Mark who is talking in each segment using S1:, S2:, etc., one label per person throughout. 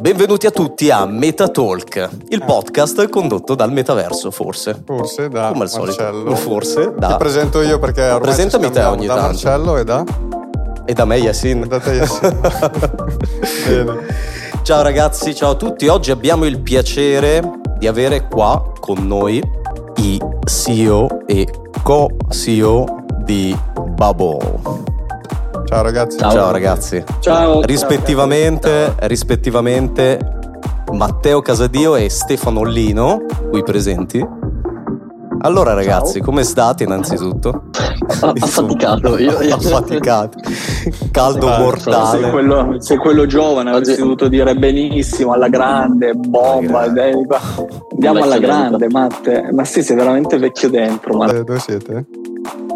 S1: Benvenuti a tutti a Metatalk, il podcast condotto dal metaverso, forse.
S2: Forse da
S1: Come al
S2: Marcello.
S1: solito. Forse da.
S2: Ti presento io perché ormai
S1: Presentami te ogni
S2: da
S1: tanto.
S2: Marcello e da...
S1: E da me, Yasin.
S2: da te, Yasin. Bene.
S1: Ciao ragazzi, ciao a tutti. Oggi abbiamo il piacere di avere qua con noi i CEO e co-CEO di Bubble.
S2: Ciao ragazzi.
S1: Ciao, ragazzi.
S3: Ciao.
S1: Rispettivamente, rispettivamente Matteo Casadio e Stefano Lino, qui presenti. Allora ragazzi, come state innanzitutto?
S3: Affaticato. Io, io-
S1: Affaticati. Caldo
S3: Sei
S1: mortale.
S3: quello, sei quello giovane,
S4: Oggi-
S3: avresti dovuto dire benissimo, alla grande, bomba. Andiamo alla grande, Matte. Ma sì, sei veramente vecchio dentro. Ma...
S2: Eh, dove siete?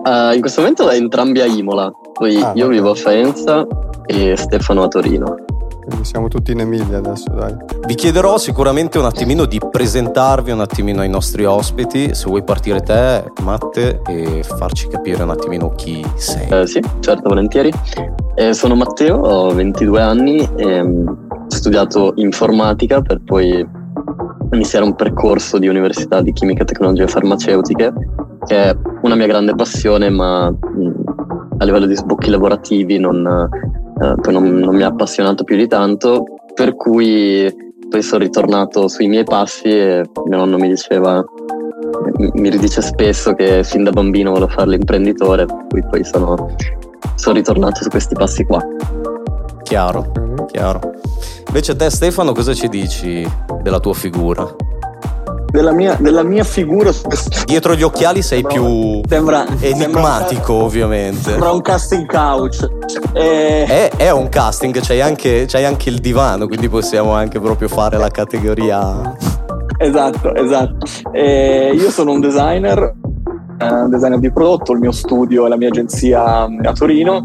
S4: Eh, in questo momento è entrambi a Imola, poi
S2: Ah,
S4: io vivo a Faenza e Stefano a Torino.
S2: Quindi siamo tutti in Emilia adesso, dai.
S1: Vi chiederò sicuramente un attimino di presentarvi un attimino ai nostri ospiti, se vuoi partire te, Matte, e farci capire un attimino chi sei.
S4: Eh, sì, certo, volentieri. Eh, sono Matteo, ho 22 anni, e, mm, ho studiato informatica per poi iniziare un percorso di università di chimica, tecnologie farmaceutiche, che è una mia grande passione, ma mm, a livello di sbocchi lavorativi non, eh, poi non, non mi ha appassionato più di tanto, per cui poi sono ritornato sui miei passi e mio nonno mi diceva mi- ridice spesso che fin da bambino volevo fare l'imprenditore, per cui poi sono, sono ritornato su questi passi qua.
S1: Chiaro,
S2: Ok.
S1: chiaro. Invece te Stefano cosa ci dici della tua figura?
S3: Della, mia, della mia figura
S1: Dietro gli occhiali sei più
S3: sembra,
S1: enigmatico ovviamente.
S3: Sembra un casting couch. Eh,
S1: È, è un casting, c'hai anche, c'hai anche il divano, quindi possiamo anche proprio fare la categoria...
S3: Esatto, esatto. Eh, io sono un designer, eh, un designer di prodotto, il mio studio è la mia agenzia mm, a Torino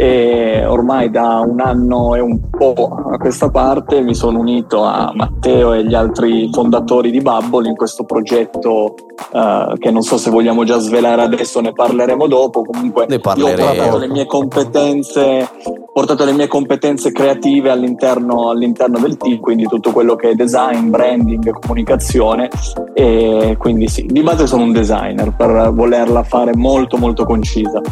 S3: e ormai da un anno e un po' a questa parte mi sono unito a Matteo e gli altri fondatori di Bubble in questo progetto eh, che non so se vogliamo già svelare adesso, ne parleremo dopo. Comunque
S1: Ne
S3: io ho
S1: parleremo.
S3: portato le mie competenze portato le mie competenze creative all'interno, all'interno del team, quindi tutto quello che è design, branding, comunicazione e quindi sì, di base sono un designer per volerla fare molto molto concisa.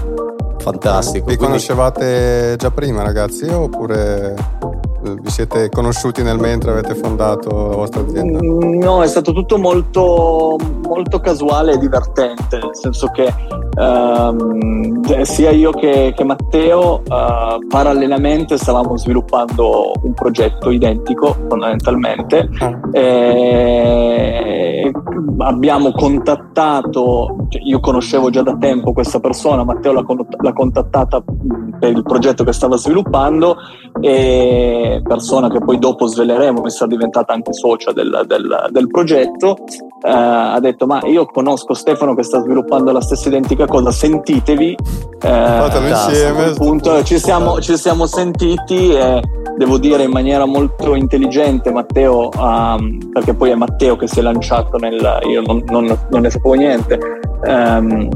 S1: Fantastico.
S2: Vi
S1: quindi-
S2: conoscevate già prima ragazzi oppure eh, vi siete conosciuti nel mentre avete fondato la vostra azienda?
S3: Mm, No, è stato tutto molto, molto casuale e divertente, nel senso che ehm, eh, sia io che, che Matteo eh, parallelamente stavamo sviluppando un progetto identico fondamentalmente.
S2: Ah,
S3: Eh, abbiamo contattato, cioè io conoscevo già da tempo questa persona, Matteo l'ha, con- l'ha contattata per il progetto che stava sviluppando e persona che poi dopo sveleremo, è stata diventata anche socia del, del- del progetto, eh, ha detto ma io conosco Stefano che sta sviluppando la stessa identica cosa, sentitevi. Eh,
S2: Fatelo insieme.
S3: appunto ci siamo, ci siamo sentiti e devo dire in maniera molto intelligente Matteo ehm, perché poi è Matteo che si è lanciato nel io non, non- non ne sapevo niente eh,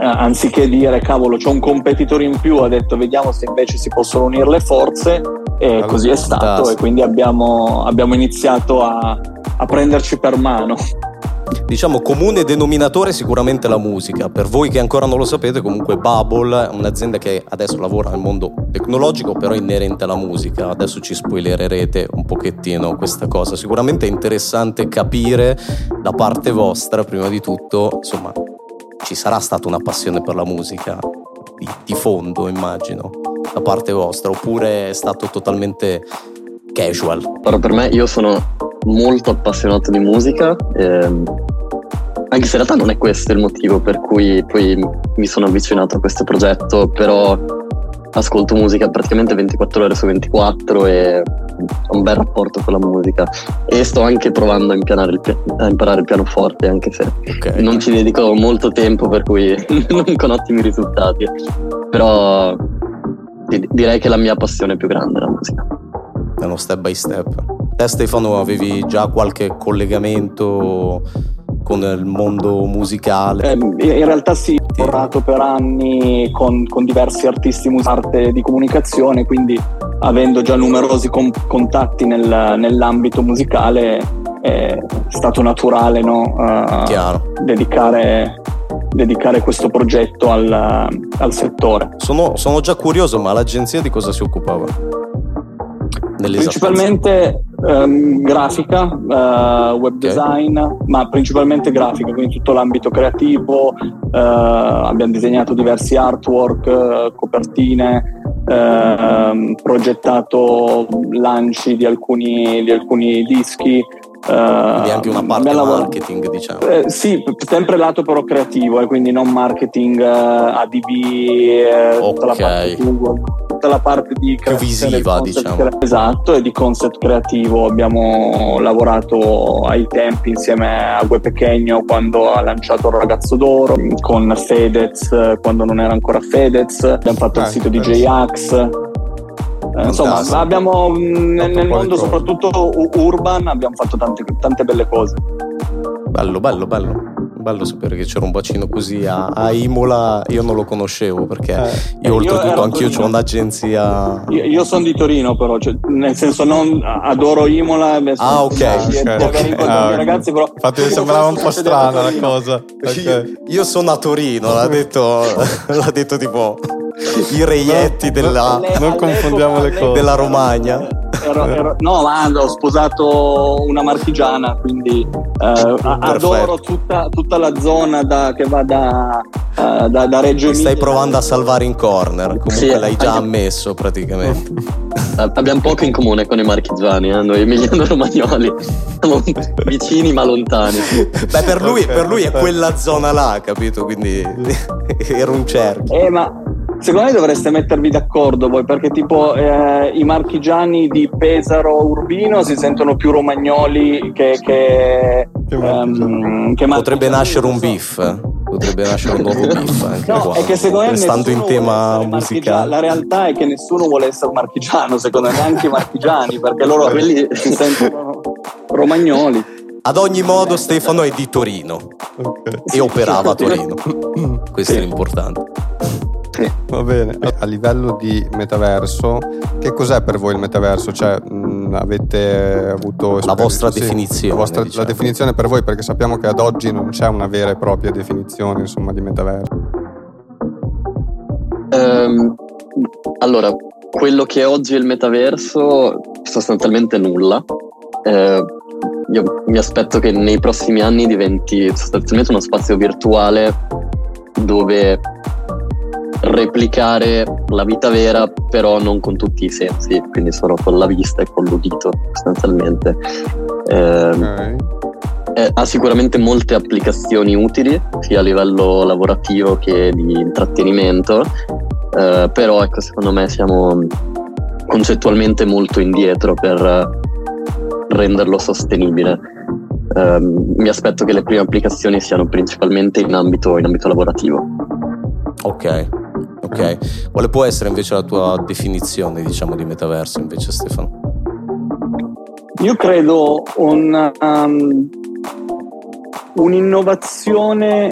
S3: anziché dire cavolo c'è un competitore in più ha detto vediamo se invece si possono unire le forze e
S2: Allora,
S3: così è stato
S1: fantastico.
S3: e quindi abbiamo, abbiamo iniziato a, a prenderci per mano
S1: Diciamo comune denominatore sicuramente la musica. Per voi che ancora non lo sapete, comunque Bubble è un'azienda che adesso lavora nel mondo tecnologico, però è inerente alla musica. Adesso ci spoilererete un pochettino questa cosa. Sicuramente è interessante capire da parte vostra, prima di tutto, insomma, ci sarà stata una passione per la musica di, di fondo, immagino, da parte vostra, oppure è stato totalmente casual.
S4: Però per me io sono molto appassionato di musica, ehm, anche se in realtà non è questo il motivo per cui poi mi sono avvicinato a questo progetto, però ascolto musica praticamente 24 ore su 24 e ho un bel rapporto con la musica e sto anche provando a, impianare il pia- a imparare il pianoforte anche se
S1: Ok.
S4: non ci dedico molto tempo per cui non con ottimi risultati però di- direi che la mia passione più grande è la musica
S1: è uno step by step. Te Stefano avevi già qualche collegamento con il mondo musicale?
S3: Eh, in realtà sì, ho lavorato per anni con, con diversi artisti musicali di comunicazione, quindi avendo già numerosi com- contatti nel, nell'ambito musicale è stato naturale no? uh, dedicare, dedicare, questo progetto al, al settore.
S1: Sono, sono, già curioso, ma l'agenzia di cosa si occupava?
S3: Principalmente um, grafica, uh, web okay. design, ma principalmente grafica, quindi tutto l'ambito creativo. Uh, abbiamo disegnato diversi artwork, uh, copertine, ehm, progettato lanci di alcuni, di alcuni dischi.
S1: Quindi anche una parte marketing, diciamo.
S3: Eh, sì, sempre lato però creativo, eh, quindi non marketing eh, ADV, eh, okay. tutta la parte Google tutta la parte di
S1: più visiva, diciamo.
S3: esatto, e di concept creativo. Abbiamo lavorato ai tempi insieme a Gue Pechegno quando ha lanciato il ragazzo d'oro, con Fedez quando non era ancora Fedez. Abbiamo fatto ah, il sito di J-Ax. Eh, insomma, abbiamo nel, nel mondo soprattutto urban abbiamo fatto tante, tante belle cose.
S1: Bello, bello, bello bello sapere che c'era un bacino così a, a Imola, io non lo conoscevo perché eh, io oltretutto anch'io ho un'agenzia.
S3: Io, io sono di Torino però, cioè, nel senso non adoro Imola.
S1: Ah ok.
S3: Di, okay. okay. Ah, ragazzi, però,
S2: Infatti mi sembrava un po' strana la cosa.
S1: Okay. Io, io, sono a Torino, l'ha detto, l'ha detto tipo i reietti della,
S2: non confondiamo le cose.
S1: della Romagna.
S3: Ero, ero, no, ma ho sposato una marchigiana, quindi eh, adoro tutta, tutta, la zona da, che va da, uh, da, da Reggio Emilia.
S1: Stai provando a salvare in corner, comunque sì, l'hai già anche... ammesso praticamente.
S4: Abbiamo poco in comune con i marchigiani, eh? noi emiliano-romagnoli. Siamo vicini ma lontani.
S1: Beh, per lui, okay, per lui è quella zona là, capito? Quindi era un cerchio.
S3: Eh, ma Secondo me dovreste mettervi d'accordo voi, perché tipo eh, i marchigiani di Pesaro Urbino si sentono più romagnoli che, che, che, um, che
S1: Potrebbe nascere un beef. Potrebbe nascere un nuovo beef anche no, qua. È che secondo me Restando in tema musicale.
S3: La realtà è che nessuno vuole essere marchigiano, secondo me, neanche i marchigiani, perché loro quelli si sentono romagnoli.
S1: Ad ogni modo Stefano è di Torino okay. e operava a Torino. Questo sì. è l'importante.
S2: Sì. Va bene. A livello di metaverso, che cos'è per voi il metaverso? Cioè, mh, avete avuto
S1: la vostra sì, definizione?
S2: La, vostra, diciamo. la, definizione per voi, perché sappiamo che ad oggi non c'è una vera e propria definizione, insomma, di metaverso.
S4: Um, allora, quello che oggi è il metaverso, sostanzialmente nulla. Uh, io mi aspetto che nei prossimi anni diventi sostanzialmente uno spazio virtuale dove replicare la vita vera, però non con tutti i sensi, quindi solo con la vista e con l'udito sostanzialmente. Eh, okay. eh, ha sicuramente molte applicazioni utili, sia a livello lavorativo che di intrattenimento, eh, però ecco, secondo me siamo concettualmente molto indietro per renderlo sostenibile. Eh, mi aspetto che le prime applicazioni siano principalmente in ambito, in ambito lavorativo.
S1: Ok, Ok, quale può essere invece la tua definizione, diciamo, di metaverso invece Stefano?
S3: Io credo un, um, un'innovazione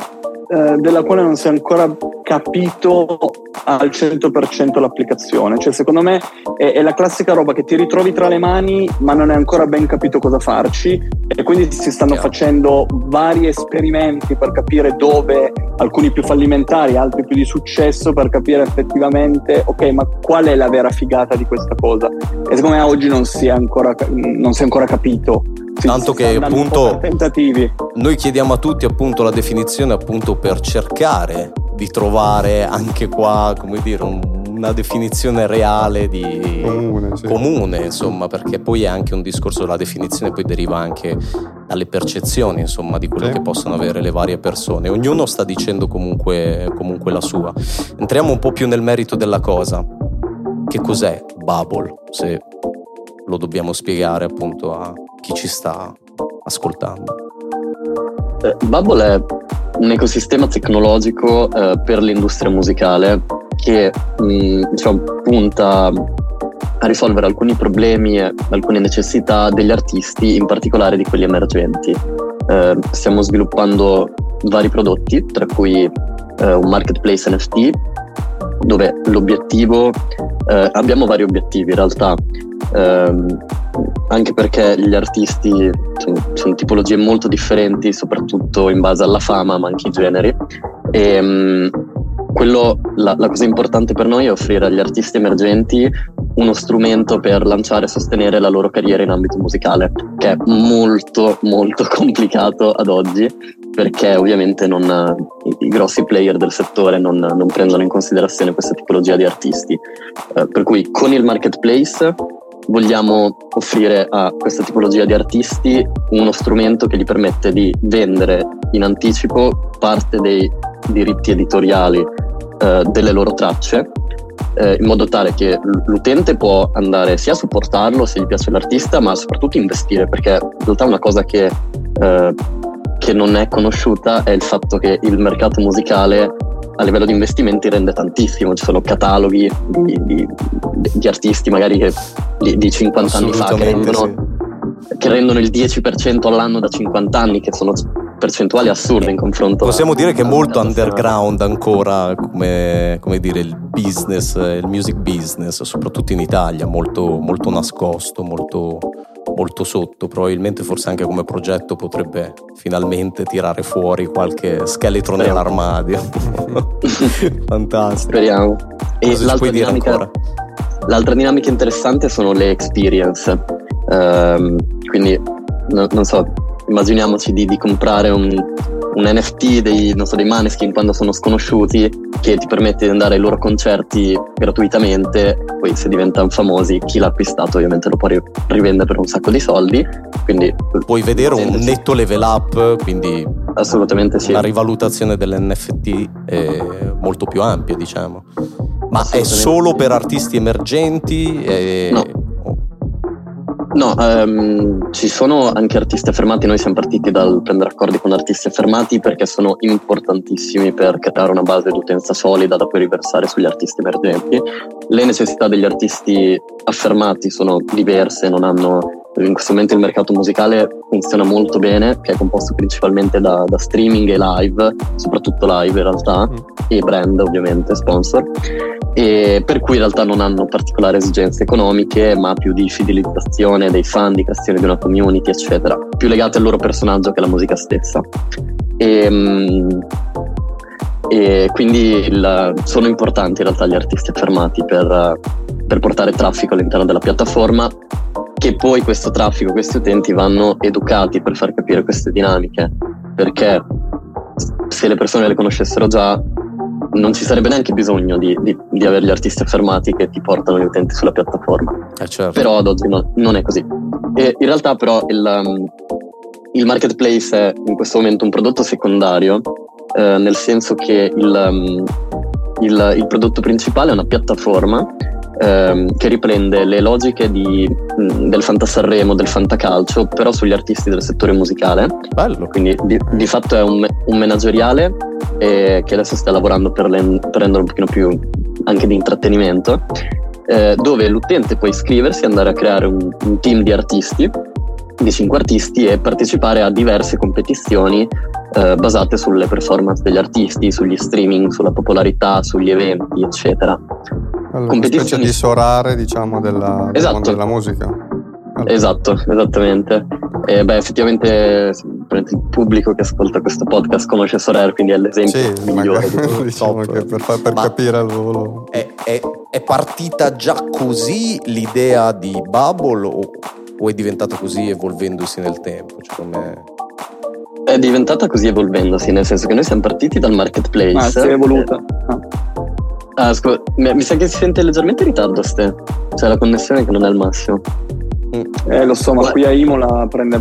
S3: eh, della quale non si è ancora capito al 100% l'applicazione. Cioè, secondo me è, è, la classica roba che ti ritrovi tra le mani, ma non hai ancora ben capito cosa farci. E quindi si stanno facendo vari esperimenti per capire dove, alcuni più fallimentari, altri più di successo, per capire effettivamente, ok, ma qual è la vera figata di questa cosa? E secondo me oggi non si è ancora, non si è ancora capito
S1: Tanto che appunto noi chiediamo a tutti appunto la definizione appunto per cercare di trovare anche qua, come dire, un, una definizione reale di
S2: comune, sì.
S1: comune, insomma, perché poi è anche un discorso della definizione, poi deriva anche dalle percezioni, insomma, di quello sì. che possono avere le varie persone. Ognuno sta dicendo comunque, comunque la sua. Entriamo un po' più nel merito della cosa. Che cos'è Bubble? Se lo dobbiamo spiegare appunto a chi ci sta ascoltando.
S4: Eh, Bubble è un ecosistema tecnologico eh, per l'industria musicale che mh, mm, diciamo, punta a risolvere alcuni problemi e alcune necessità degli artisti, in particolare di quelli emergenti. Eh, stiamo sviluppando vari prodotti, tra cui eh, un marketplace NFT, dove l'obiettivo eh, abbiamo vari obiettivi in realtà, ehm, anche perché gli artisti sono, sono, tipologie molto differenti, soprattutto in base alla fama, ma anche i generi. E, ehm, quello, la, la cosa importante per noi è offrire agli artisti emergenti uno strumento per lanciare e sostenere la loro carriera in ambito musicale, che è molto molto complicato ad oggi perché ovviamente non, i, grossi player del settore non, non, prendono in considerazione questa tipologia di artisti. Eh, per cui con il marketplace vogliamo offrire a questa tipologia di artisti uno strumento che gli permette di vendere in anticipo parte dei diritti editoriali eh, delle loro tracce eh, in modo tale che l'utente può andare sia a supportarlo se gli piace l'artista, ma soprattutto investire, perché in realtà una cosa che, eh, che non è conosciuta è il fatto che il mercato musicale a livello di investimenti rende tantissimo, ci sono cataloghi di, di, di artisti magari che, di, di 50 anni fa che rendono, sì. che rendono il 10% all'anno da 50 anni, che sono percentuali assurde in confronto.
S1: Possiamo dire che è molto underground ancora come, come, dire il business, il music business, soprattutto in Italia, molto, molto nascosto, molto, molto sotto. Probabilmente forse anche come progetto potrebbe finalmente tirare fuori qualche scheletro Speriamo. nell'armadio. Fantastico.
S4: Speriamo.
S1: E Cosa l'altra dinamica,
S4: l'altra dinamica interessante sono le experience. Um, quindi no, non so, immaginiamoci di, di comprare un, un, NFT dei, so, dei Maneskin quando sono sconosciuti che ti permette di andare ai loro concerti gratuitamente, poi se diventano famosi chi l'ha acquistato ovviamente lo può rivendere per un sacco di soldi. Quindi,
S1: Puoi vedere un netto level up, quindi
S4: assolutamente sì.
S1: La rivalutazione dell'NFT è molto più ampia, diciamo. Ma è solo per artisti emergenti? E...
S4: No No, um, ci sono anche artisti affermati, noi siamo partiti dal prendere accordi con artisti affermati perché sono importantissimi per creare una base di utenza solida da poi riversare sugli artisti emergenti. Le necessità degli artisti affermati sono diverse, non hanno in questo momento il mercato musicale funziona molto bene, che è composto principalmente da, da streaming e live, soprattutto live in realtà, mm. e brand ovviamente, sponsor, e per cui in realtà non hanno particolari esigenze economiche, ma più di fidelizzazione dei fan, di creazione di una community, eccetera, più legate al loro personaggio che alla musica stessa. E, mm, e quindi il, sono importanti in realtà gli artisti affermati per, per portare traffico all'interno della piattaforma che poi questo traffico, questi utenti vanno educati per far capire queste dinamiche, perché se le persone le conoscessero già non ci sarebbe neanche bisogno di, di, di avere gli artisti affermati che ti portano gli utenti sulla piattaforma.
S1: Eh certo.
S4: Però ad oggi no, non è così. E in realtà però il, um, il, marketplace è in questo momento un prodotto secondario, eh, nel senso che il, um, il, il prodotto principale è una piattaforma ehm, che riprende le logiche di, del Fantasarremo, del Fantacalcio, però sugli artisti del settore musicale.
S1: Bello.
S4: Quindi di, di fatto è un, un manageriale eh, che adesso sta lavorando per, le, per renderlo un pochino più anche di intrattenimento, eh, dove l'utente può iscriversi, andare a creare un, un team di artisti di cinque artisti e partecipare a diverse competizioni eh, basate sulle performance degli artisti, sugli streaming, sulla popolarità, sugli eventi, eccetera.
S2: Allora, una specie di sorare, diciamo, della, esatto. della musica.
S4: Allora. Esatto, esattamente. E beh, effettivamente il pubblico che ascolta questo podcast conosce Sorare, quindi è l'esempio sì, migliore.
S2: Magari, diciamo che per, per capire al volo.
S1: È, è, è, partita già così l'idea di Bubble o, o, è diventata così evolvendosi nel tempo? Cioè, come...
S4: È diventata così evolvendosi, nel senso che noi siamo partiti dal marketplace.
S3: Ah, si è evoluta. Ah.
S4: Ah, scusa, mi sa che si sente leggermente in ritardo, Ste. Cioè la connessione che non è al massimo.
S3: Eh, lo so, ma qui a Imola prende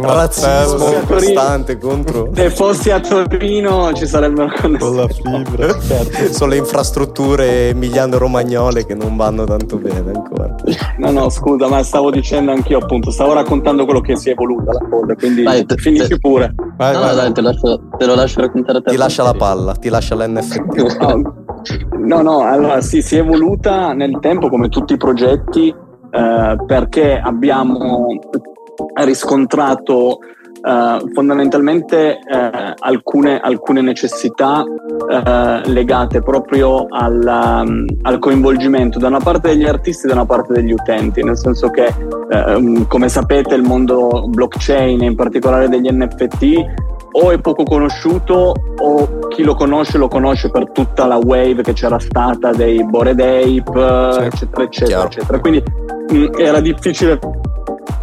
S1: razzismo costante contro.
S3: Se fossi a Torino ci sarebbero
S2: con la fibra.
S1: certo. Sono le infrastrutture emiliano-romagnole che non vanno tanto bene ancora.
S3: No, no, scusa, ma stavo dicendo anch'io, appunto, stavo raccontando quello che si è evoluta la cosa, quindi vai, te, finisci te, pure.
S4: Vai, no, vai, dai, te, lascio, te, lo lascio raccontare a te.
S1: Ti lascia la palla, ti lascia l'NFT.
S3: No, no, no, allora sì, si è evoluta nel tempo come tutti i progetti eh, perché abbiamo riscontrato uh, fondamentalmente uh, alcune, alcune, necessità uh, legate proprio al, um, al, coinvolgimento da una parte degli artisti e da una parte degli utenti, nel senso che um, come sapete il mondo blockchain e in particolare degli NFT o è poco conosciuto o chi lo conosce lo conosce per tutta la wave che c'era stata dei Bored Ape, sì, eccetera, eccetera, eccetera. Quindi mh, era difficile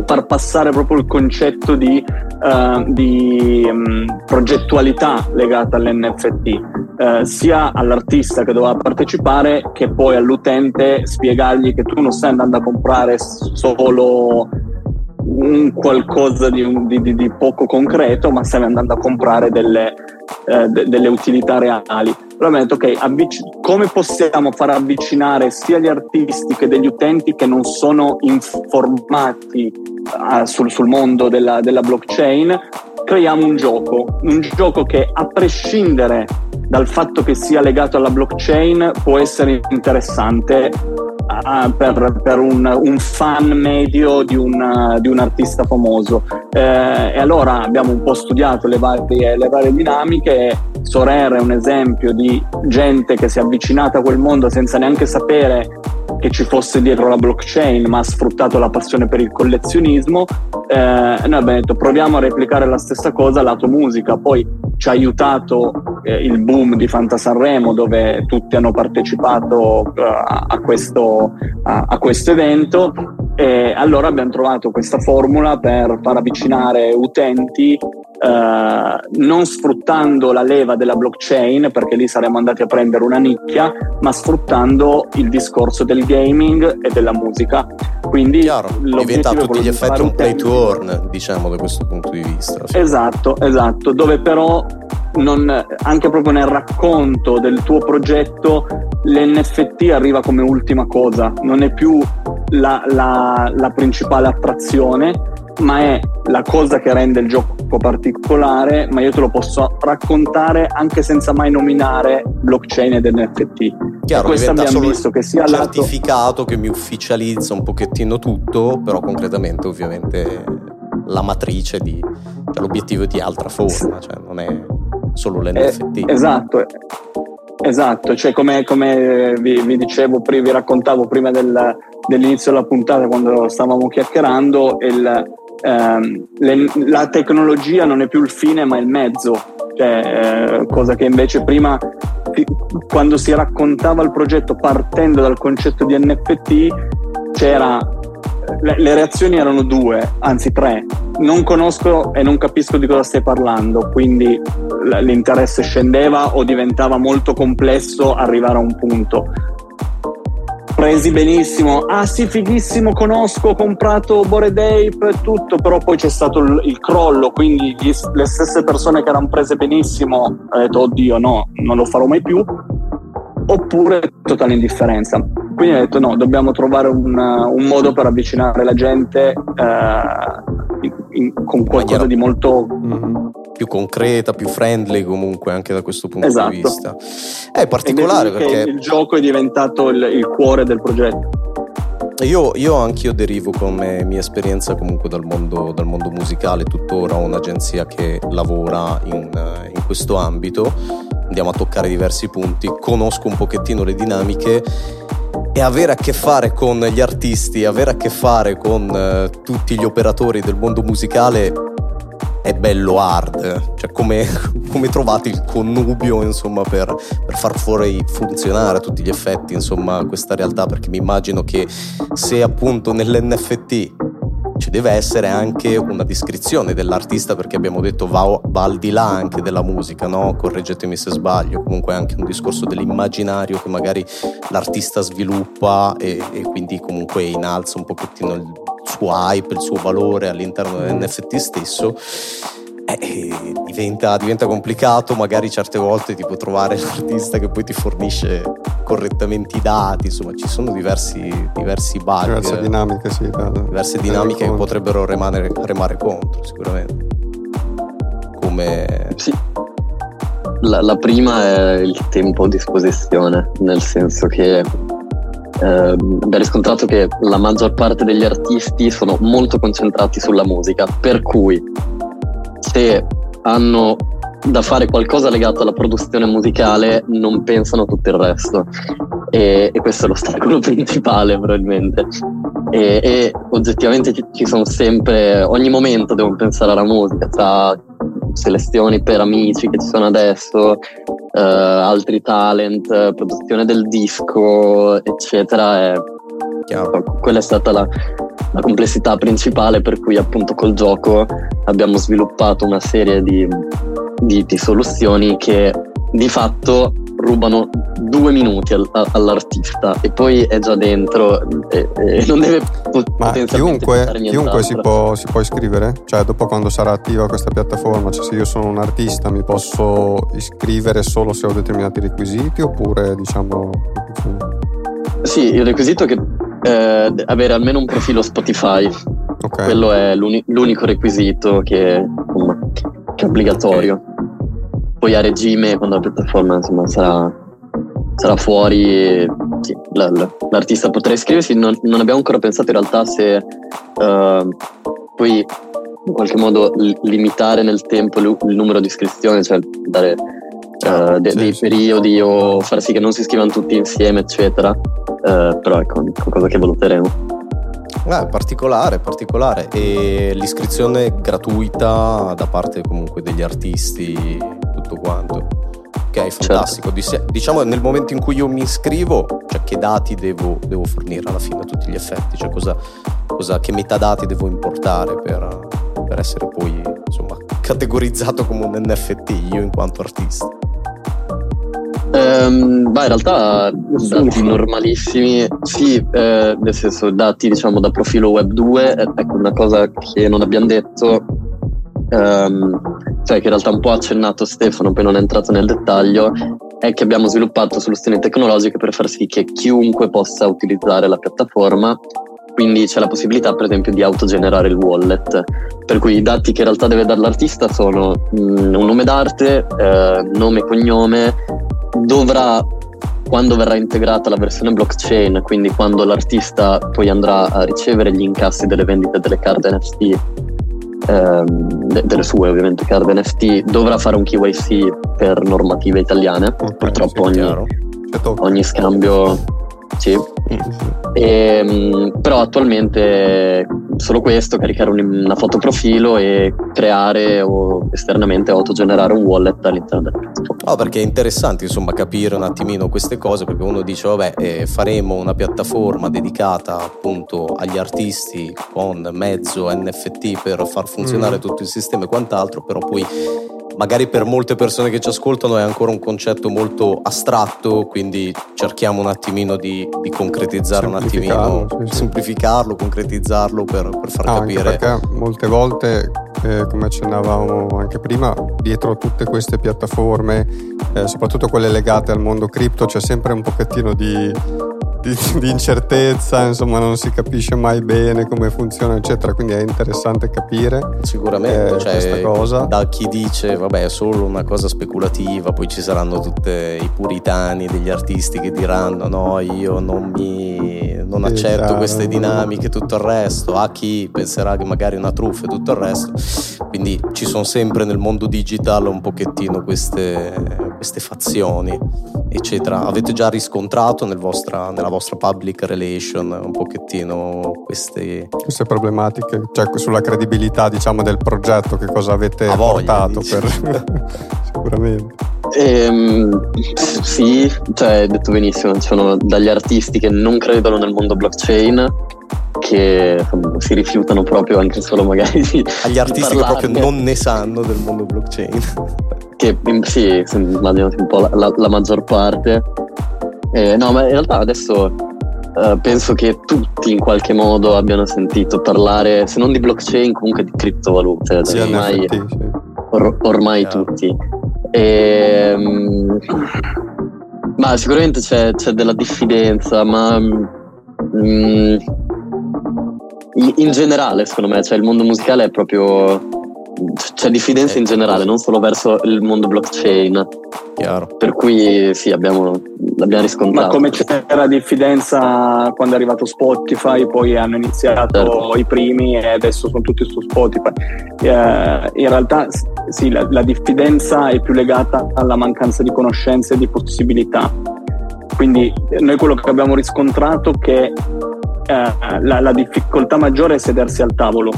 S3: far passare proprio il concetto di, uh, di um, progettualità legata all'NFT, uh, eh, sia all'artista che doveva partecipare che poi all'utente spiegargli che tu non stai andando a comprare solo qualcosa di, di, di, di, poco concreto, ma stai andando a comprare delle, eh, de, delle utilità reali. Allora mi ha detto, ok, avvic- come possiamo far avvicinare sia gli artisti che degli utenti che non sono informati uh, sul, sul, mondo della, della blockchain? Creiamo un gioco, un gioco che a prescindere dal fatto che sia legato alla blockchain può essere interessante uh, per, per un, un, fan medio di un, di un artista famoso. Eh, e allora abbiamo un po' studiato le varie, le varie dinamiche. Sorere è un esempio di gente che si è avvicinata a quel mondo senza neanche sapere che ci fosse dietro la blockchain, ma ha sfruttato la passione per il collezionismo. Eh, noi abbiamo detto proviamo a replicare la stessa cosa lato musica. Poi ci ha aiutato eh, il boom di Fanta Sanremo, dove tutti hanno partecipato uh, a, questo, a, a questo evento. E allora abbiamo trovato questa formula per far avvicinare utenti Uh, non sfruttando la leva della blockchain, perché lì saremmo andati a prendere una nicchia, ma sfruttando il discorso del gaming e della musica. Quindi
S1: Chiaro, diventa a tutti gli effetti un play to earn, diciamo da questo punto di vista.
S3: Sì. Esatto, esatto, dove però non, anche proprio nel racconto del tuo progetto l'NFT arriva come ultima cosa, non è più la, la, la principale attrazione, ma è la cosa che rende il gioco particolare, ma io te lo posso raccontare anche senza mai nominare blockchain ed NFT.
S1: Chiaro, questo abbiamo visto che sia certificato lato... che mi ufficializza un pochettino tutto, però concretamente ovviamente la matrice di cioè l'obiettivo è di altra forma, cioè non è solo l'NFT.
S3: Eh, esatto. Esatto, cioè come, come vi, vi, dicevo, vi raccontavo prima del, dell'inizio della puntata quando stavamo chiacchierando, il, ehm, le, la tecnologia non è più il fine ma il mezzo, cioè, eh, cosa che invece prima quando si raccontava il progetto partendo dal concetto di NFT c'era le, le, reazioni erano due, anzi tre. Non conosco e non capisco di cosa stai parlando, quindi l'interesse scendeva o diventava molto complesso arrivare a un punto presi benissimo. Ah sì, fighissimo, conosco, ho comprato Bored Ape e tutto, però poi c'è stato il, il crollo, quindi gli, le stesse persone che erano prese benissimo hanno detto oddio no, non lo farò mai più, oppure totale indifferenza. Quindi ho detto no, dobbiamo trovare un, un modo per avvicinare la gente eh, in, in, con qualcosa di molto... Mm-hmm
S1: più concreta, più friendly comunque anche da questo punto esatto. di vista. È particolare perché
S3: il gioco è diventato il, il cuore del progetto.
S1: Io, io anch'io derivo come mia esperienza comunque dal mondo, dal mondo musicale, tuttora ho un'agenzia che lavora in, in questo ambito, andiamo a toccare diversi punti, conosco un pochettino le dinamiche e avere a che fare con gli artisti, avere a che fare con uh, tutti gli operatori del mondo musicale è bello hard, cioè come, come trovate il connubio insomma per, per, far fuori funzionare a tutti gli effetti insomma questa realtà perché mi immagino che se appunto nell'NFT ci deve essere anche una descrizione dell'artista perché abbiamo detto va, va al di là anche della musica, no? correggetemi se sbaglio, comunque anche un discorso dell'immaginario che magari l'artista sviluppa e, e quindi comunque innalza un pochettino il suo hype, il suo valore all'interno dell'NFT stesso, eh, diventa, diventa, complicato magari certe volte tipo trovare l'artista che poi ti fornisce correttamente i dati, insomma ci sono diversi, diversi bug.
S2: Diverse dinamiche, sì.
S1: Da, diverse dinamiche che potrebbero remare, remare contro sicuramente. Come...
S4: Sì. La, la, prima è il tempo a disposizione, nel senso che eh, da riscontrato che la maggior parte degli artisti sono molto concentrati sulla musica, per cui se hanno da fare qualcosa legato alla produzione musicale non pensano a tutto il resto. E, e questo è l'ostacolo principale probabilmente. E, e oggettivamente ci, ci, sono sempre ogni momento devono pensare alla musica tra selezioni per amici che ci sono adesso eh, altri talent produzione del disco eccetera e, quella è stata la, la complessità principale per cui appunto col gioco abbiamo sviluppato una serie di di, di soluzioni che di fatto rubano due minuti al, a, all'artista e poi è già dentro e, e non deve
S2: ma chiunque, chiunque si, può, si, può, iscrivere? cioè dopo quando sarà attiva questa piattaforma cioè se io sono un artista mi posso iscrivere solo se ho determinati requisiti oppure diciamo
S4: sì il requisito è che eh, avere almeno un profilo Spotify okay. quello è l'uni- l'unico requisito che, che è obbligatorio. Okay. Poi a regime, quando la piattaforma insomma, sarà, sarà fuori, sì, l'artista potrà iscriversi. Non, non, abbiamo ancora pensato in realtà se uh, poi in qualche modo limitare nel tempo il numero di iscrizioni, cioè dare uh, de- sì, dei sì. periodi o far sì che non si iscrivano tutti insieme, eccetera. Uh, però ecco, è qualcosa che valuteremo.
S1: Eh, particolare, particolare. E l'iscrizione gratuita da parte comunque degli artisti, tutto quanto. Ok, fantastico. Certo. Diciamo nel momento in cui io mi iscrivo, cioè che dati devo, devo fornire alla fine a tutti gli effetti, cioè cosa, cosa, che metadati devo importare per, per essere poi insomma categorizzato come un NFT io in quanto artista.
S4: Um, beh, in realtà dati normalissimi, sì, eh, nel senso dati diciamo da profilo web 2, eh, ecco una cosa che non abbiamo detto, um, cioè che in realtà un po' ha accennato Stefano, poi non è entrato nel dettaglio, è che abbiamo sviluppato soluzioni tecnologiche per far sì che chiunque possa utilizzare la piattaforma quindi c'è la possibilità per esempio di autogenerare il wallet. Per cui i dati che in realtà deve dare l'artista sono mm, un nome d'arte, eh, nome e cognome dovrà quando verrà integrata la versione blockchain, quindi quando l'artista poi andrà a ricevere gli incassi delle vendite delle card NFT, ehm, delle sue ovviamente card NFT, dovrà fare un KYC per normative italiane. Okay, Purtroppo sì, ogni, ogni scambio sì. E, ehm, però attualmente solo questo, caricare una foto profilo e creare o esternamente autogenerare un wallet all'interno piattaforma.
S1: Oh, perché è interessante insomma capire un attimino queste cose perché uno dice vabbè eh, faremo una piattaforma dedicata appunto agli artisti con mezzo NFT per far funzionare mm. tutto il sistema e quant'altro, però poi magari per molte persone che ci ascoltano è ancora un concetto molto astratto, quindi cerchiamo un attimino di, di concretizzare un attimino, sì, sì. semplificarlo, concretizzarlo per, per far ah, capire.
S2: perché molte volte, eh, come accennavamo anche prima, dietro tutte queste piattaforme, eh, soprattutto quelle legate al mondo cripto, c'è sempre un pochettino di di, di, incertezza, insomma non si capisce mai bene come funziona, eccetera, quindi è interessante capire
S1: sicuramente
S2: eh,
S1: cioè,
S2: questa cosa.
S1: Da chi dice, vabbè, è solo una cosa speculativa, poi ci saranno tutti i puritani degli artisti che diranno no, io non mi non accetto esatto. queste dinamiche tutto il resto, a chi penserà che magari è una truffa e tutto il resto. Quindi ci sono sempre nel mondo digitale un pochettino queste, queste fazioni, eccetera. Avete già riscontrato nel vostra, nella vostra public relation un pochettino queste...
S2: queste problematiche, cioè sulla credibilità diciamo del progetto, che cosa avete voglia, portato per... sicuramente.
S4: Ehm, sì, cioè hai detto benissimo, ci sono dagli artisti che non credono nel mondo blockchain che si rifiutano proprio anche solo magari di
S1: agli artisti che proprio non ne sanno del mondo blockchain.
S4: Che sì, immagino un po' la, la, la maggior parte eh, no ma in realtà adesso uh, penso che tutti in qualche modo abbiano sentito parlare se non di blockchain comunque di criptovalute sì, ormai, NFT, sì. or, ormai yeah. tutti e, um, ma sicuramente c'è, c'è, della diffidenza ma um, in generale secondo me cioè il mondo musicale è proprio c'è diffidenza in generale, non solo verso il mondo blockchain.
S1: Chiaro.
S4: Per cui sì, abbiamo, l'abbiamo riscontrato.
S3: Ma come c'era diffidenza quando è arrivato Spotify, poi hanno iniziato certo. i primi e adesso sono tutti su Spotify. Eh, in realtà sì, la, la diffidenza è più legata alla mancanza di conoscenze e di possibilità. Quindi noi quello che abbiamo riscontrato è che eh, la, la difficoltà maggiore è sedersi al tavolo.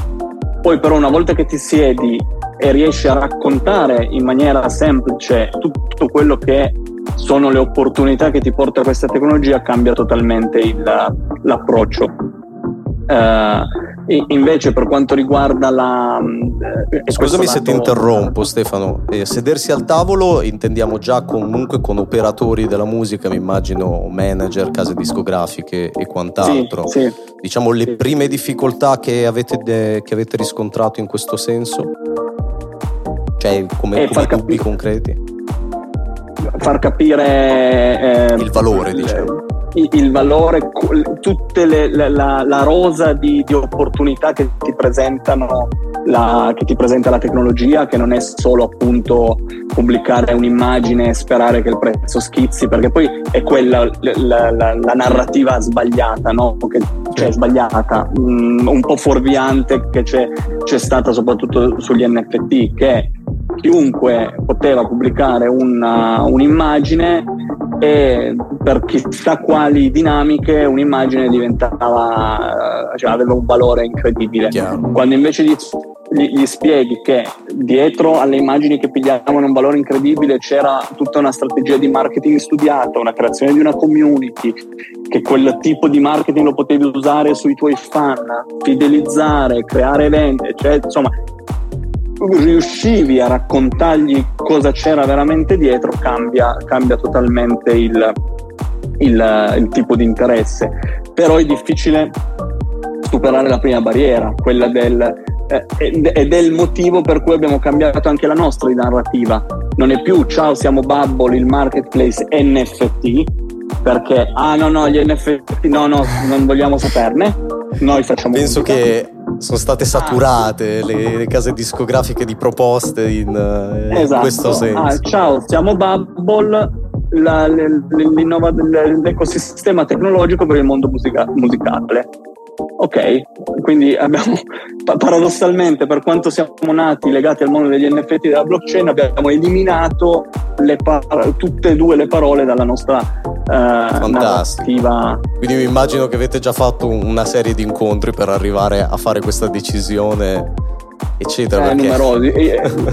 S3: Poi però una volta che ti siedi e riesci a raccontare in maniera semplice tutto quello che sono le opportunità che ti porta questa tecnologia, cambia totalmente il, l'approccio. Uh, invece per quanto riguarda la...
S1: Eh, Scusami se ti interrompo Stefano, eh, sedersi al tavolo intendiamo già comunque con operatori della musica, mi immagino manager, case discografiche e quant'altro.
S3: Sì, sì.
S1: Diciamo le prime difficoltà che avete, de- che avete riscontrato in questo senso? Cioè come, come dubbi capi- concreti?
S3: Far capire...
S1: Eh, il valore, diciamo
S3: il valore, tutta la, la, rosa di, di, opportunità che ti presentano la, che ti presenta la tecnologia, che non è solo appunto pubblicare un'immagine e sperare che il prezzo schizzi, perché poi è quella la, la, la narrativa sbagliata, no? che, cioè sbagliata, mm, un po' fuorviante che c'è, c'è stata soprattutto sugli NFT, che chiunque poteva pubblicare una, un'immagine e per chissà quali dinamiche un'immagine diventava, cioè aveva un valore incredibile.
S1: Chiaro.
S3: Quando invece gli, gli, spieghi che dietro alle immagini che pigliavano un valore incredibile c'era tutta una strategia di marketing studiata, una creazione di una community, che quel tipo di marketing lo potevi usare sui tuoi fan, fidelizzare, creare eventi, cioè, insomma riuscivi a raccontargli cosa c'era veramente dietro, cambia, cambia totalmente il, il, il tipo di interesse. Però è difficile superare la prima barriera, quella del eh, ed è il motivo per cui abbiamo cambiato anche la nostra narrativa. Non è più ciao, siamo Bubble, il marketplace NFT, perché ah no no, gli NFT no no, non vogliamo saperne. Noi facciamo
S1: Penso che sono state saturate le, le, case discografiche di proposte in, eh, esatto. in questo senso.
S3: Ah, ciao, siamo Bubble, la, l'ecosistema tecnologico per il mondo musica, musicale. Ok, quindi abbiamo paradossalmente, per quanto siamo nati legati al mondo degli NFT della blockchain, abbiamo eliminato par- tutte e due le parole dalla nostra uh, narrativa.
S1: Quindi mi immagino che avete già fatto una serie di incontri per arrivare a fare questa decisione eccetera.
S3: Eh, perché... numerosi.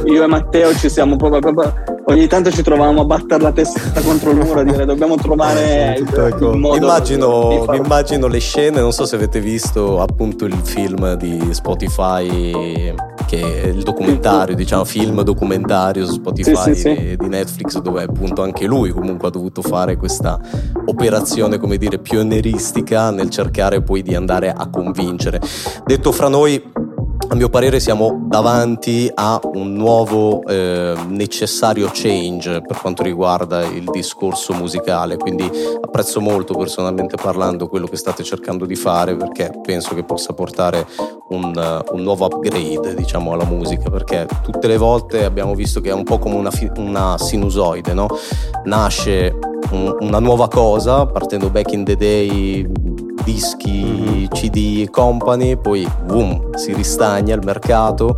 S3: Io e Matteo ci siamo proprio, proprio, ogni tanto ci trovavamo a battere la testa contro il muro a dire dobbiamo trovare il,
S1: ecco. il modo immagino, di immagino le scene, non so se avete visto appunto il film di Spotify che è il documentario, diciamo film documentario su Spotify sì, sì, di Netflix dove appunto anche lui comunque ha dovuto fare questa operazione come dire pioneristica nel cercare poi di andare a convincere. Detto fra noi a mio parere siamo davanti a un nuovo eh, necessario change per quanto riguarda il discorso musicale, quindi apprezzo molto personalmente parlando quello che state cercando di fare perché penso che possa portare un, un nuovo upgrade diciamo, alla musica, perché tutte le volte abbiamo visto che è un po' come una, una sinusoide, no? nasce un, una nuova cosa partendo back in the day dischi, mm-hmm. CD e company, poi boom, si ristagna il mercato,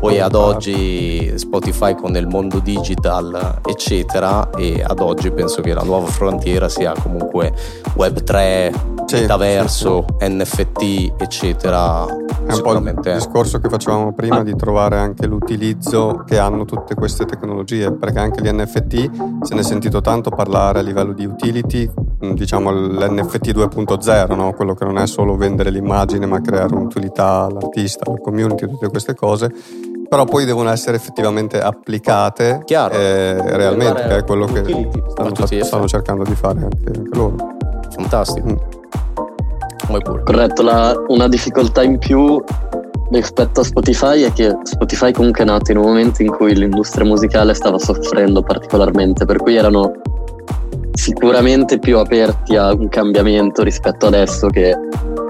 S1: poi ad oggi Spotify con il mondo digital eccetera e ad oggi penso che la nuova frontiera sia comunque Web3, sì, metaverso, sì, sì. NFT eccetera.
S2: È un po' il discorso che facevamo prima ah. di trovare anche l'utilizzo che hanno tutte queste tecnologie, perché anche gli NFT se ne è sentito tanto parlare a livello di utility, diciamo l'NFT 2.0, no? quello che non è solo vendere l'immagine ma creare un'utilità all'artista, alla community, tutte queste cose però poi devono essere effettivamente applicate
S1: Chiaro.
S2: Eh, realmente, che è quello che stanno, stanno, cercando di fare anche, anche loro.
S1: Fantastico. Mm.
S4: Corretto, la, una difficoltà in più rispetto a Spotify è che Spotify comunque è nato in un momento in cui l'industria musicale stava soffrendo particolarmente, per cui erano sicuramente più aperti a un cambiamento rispetto adesso che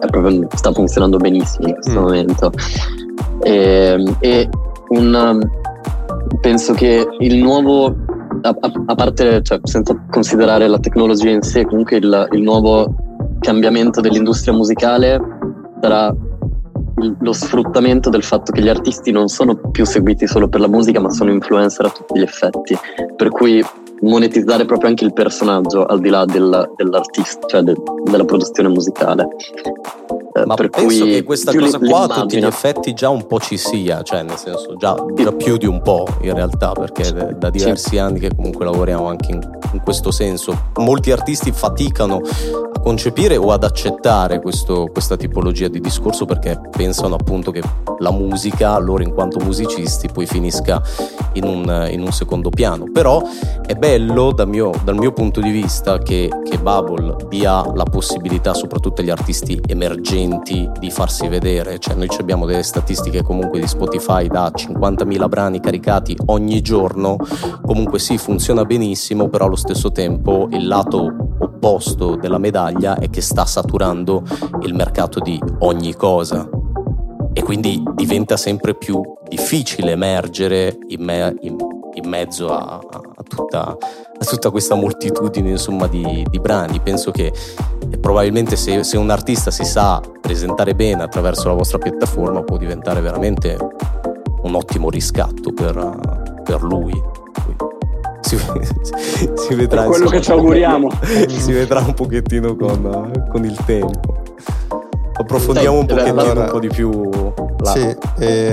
S4: proprio, sta funzionando benissimo in questo mm. momento. E, ehm, e un, um, penso che il nuovo, a, a, parte, cioè, senza considerare la tecnologia in sé, comunque il, il nuovo cambiamento dell'industria musicale sarà lo sfruttamento del fatto che gli artisti non sono più seguiti solo per la musica, ma sono influencer a tutti gli effetti. Per cui monetizzare proprio anche il personaggio al di là del, dell'artista, cioè de, della produzione musicale.
S1: Eh, Ma per penso cui che questa cosa qua a tutti gli effetti già un po' ci sia, cioè nel senso già, già più di un po' in realtà, perché da diversi sì. anni che comunque lavoriamo anche in, in, questo senso. Molti artisti faticano a concepire o ad accettare questo, questa tipologia di discorso perché pensano appunto che la musica, loro in quanto musicisti, poi finisca in un, in un secondo piano. Però è bello dal mio, dal mio punto di vista che, che Bubble dia la possibilità soprattutto agli artisti emergenti di farsi vedere, cioè noi abbiamo delle statistiche comunque di Spotify da 50.000 brani caricati ogni giorno, comunque sì funziona benissimo, però allo stesso tempo il lato opposto della medaglia è che sta saturando il mercato di ogni cosa e quindi diventa sempre più difficile emergere in, me, in, in mezzo a, a, tutta, a, tutta, questa moltitudine insomma, di, di brani. Penso che probabilmente se, se, un artista si sa presentare bene attraverso la vostra piattaforma può diventare veramente un ottimo riscatto per, per lui. Si, si, vedrà,
S3: È quello insomma, che ci auguriamo.
S1: si vedrà un pochettino con, con il tempo approfondiamo un pochettino un po' di più
S2: là. Sì,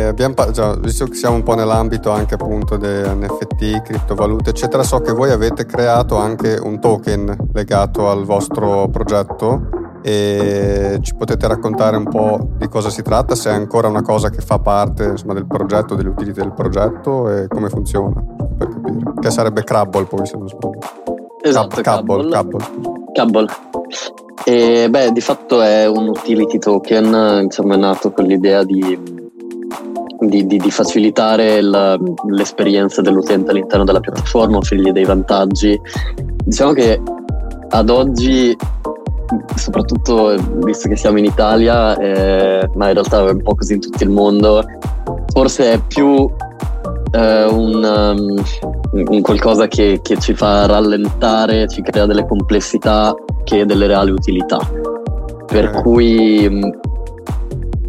S2: abbiamo, già, visto che siamo un po' nell'ambito anche appunto dei NFT, criptovalute, eccetera, so che voi avete creato anche un token legato al vostro progetto e ci potete raccontare un po' di cosa si tratta, se è ancora una cosa che fa parte insomma, del progetto, delle utilità del progetto e come funziona, per capire. Che sarebbe Crabble poi se non sbaglio.
S4: Esatto, Cable. Cable. Cable. E beh, di fatto è un utility token, insomma è nato con l'idea di, di, di, di facilitare la, l'esperienza dell'utente all'interno della piattaforma, offrirgli dei vantaggi. Diciamo che ad oggi, soprattutto visto che siamo in Italia, eh, ma in realtà è un po' così in tutto il mondo, forse è più eh, un, um, un, qualcosa che, che, ci fa rallentare, ci crea delle complessità che delle reali utilità. Per eh. cui mm,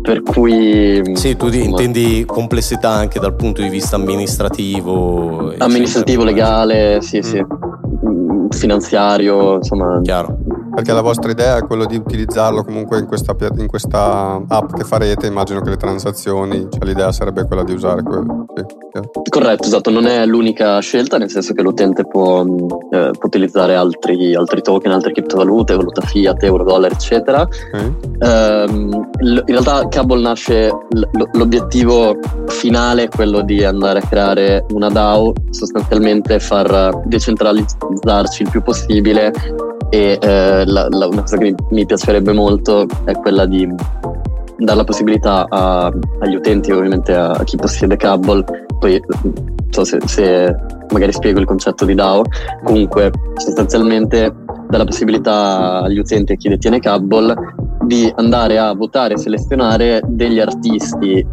S4: per cui
S1: mm, sì tu insomma, intendi complessità anche dal punto di vista amministrativo
S4: amministrativo eccetera. legale sì sì mm, finanziario insomma
S1: chiaro
S2: perché la vostra idea è quello di utilizzarlo comunque in questa, in questa app che farete, immagino che le transazioni, cioè l'idea sarebbe quella di usare quello. Sì,
S4: Corretto, esatto, non è l'unica scelta, nel senso che l'utente può, eh, può utilizzare altri, altri, token, altre criptovalute, valuta fiat, euro, dollaro, eccetera. Okay. Um, in realtà Cable nasce, l'obiettivo finale è quello di andare a creare una DAO, sostanzialmente far decentralizzarci il più possibile e eh, la, la, una cosa che mi, mi, piacerebbe molto è quella di dare la possibilità a, agli utenti, ovviamente a, a, chi possiede Cable, poi so se, se, magari spiego il concetto di DAO, comunque sostanzialmente dà la possibilità agli utenti e a chi detiene Cable di andare a votare e selezionare degli artisti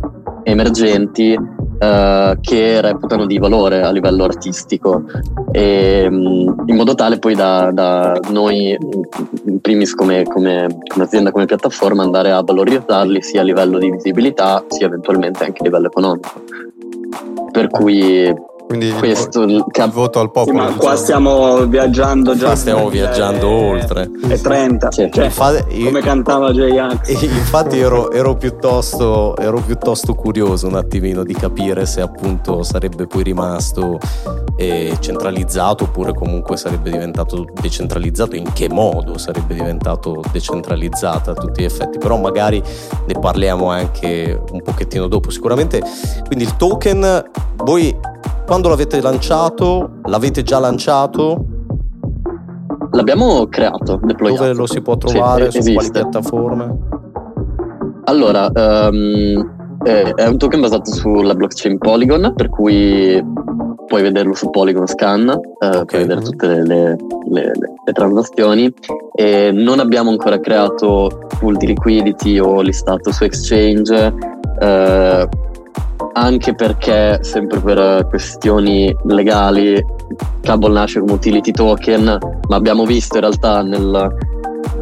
S4: emergenti uh, che reputano di valore a livello artistico. E, um, in modo tale poi da, da noi in primis come, come, come, azienda come piattaforma andare a valorizzarli sia a livello di visibilità sia eventualmente anche a livello economico. Per cui
S2: quindi Questo, il, il voto al popolo.
S3: Sì, ma qua stiamo viaggiando già. Qua
S1: stiamo viaggiando e, oltre.
S3: E 30. Sì. Cioè, infatti, come cantava J-Ax.
S1: Infatti ero, ero, piuttosto, ero, piuttosto, curioso un attimino di capire se appunto sarebbe poi rimasto eh, centralizzato oppure comunque sarebbe diventato decentralizzato, in che modo sarebbe diventato decentralizzato a tutti gli effetti. Però magari ne parliamo anche un pochettino dopo. Sicuramente, quindi il token, voi quando l'avete lanciato? L'avete già lanciato?
S4: L'abbiamo creato, deployato.
S1: Dove lo si può trovare? Sì, su quali piattaforme?
S4: Allora, um, è un token basato sulla blockchain Polygon, per cui puoi vederlo su Polygon Scan, eh, okay. puoi vedere tutte le, le, le, le, transazioni. E non abbiamo ancora creato pool di liquidity o listato su exchange. Eh, anche perché, sempre per questioni legali, Cable nasce come utility token, ma abbiamo visto in realtà nel,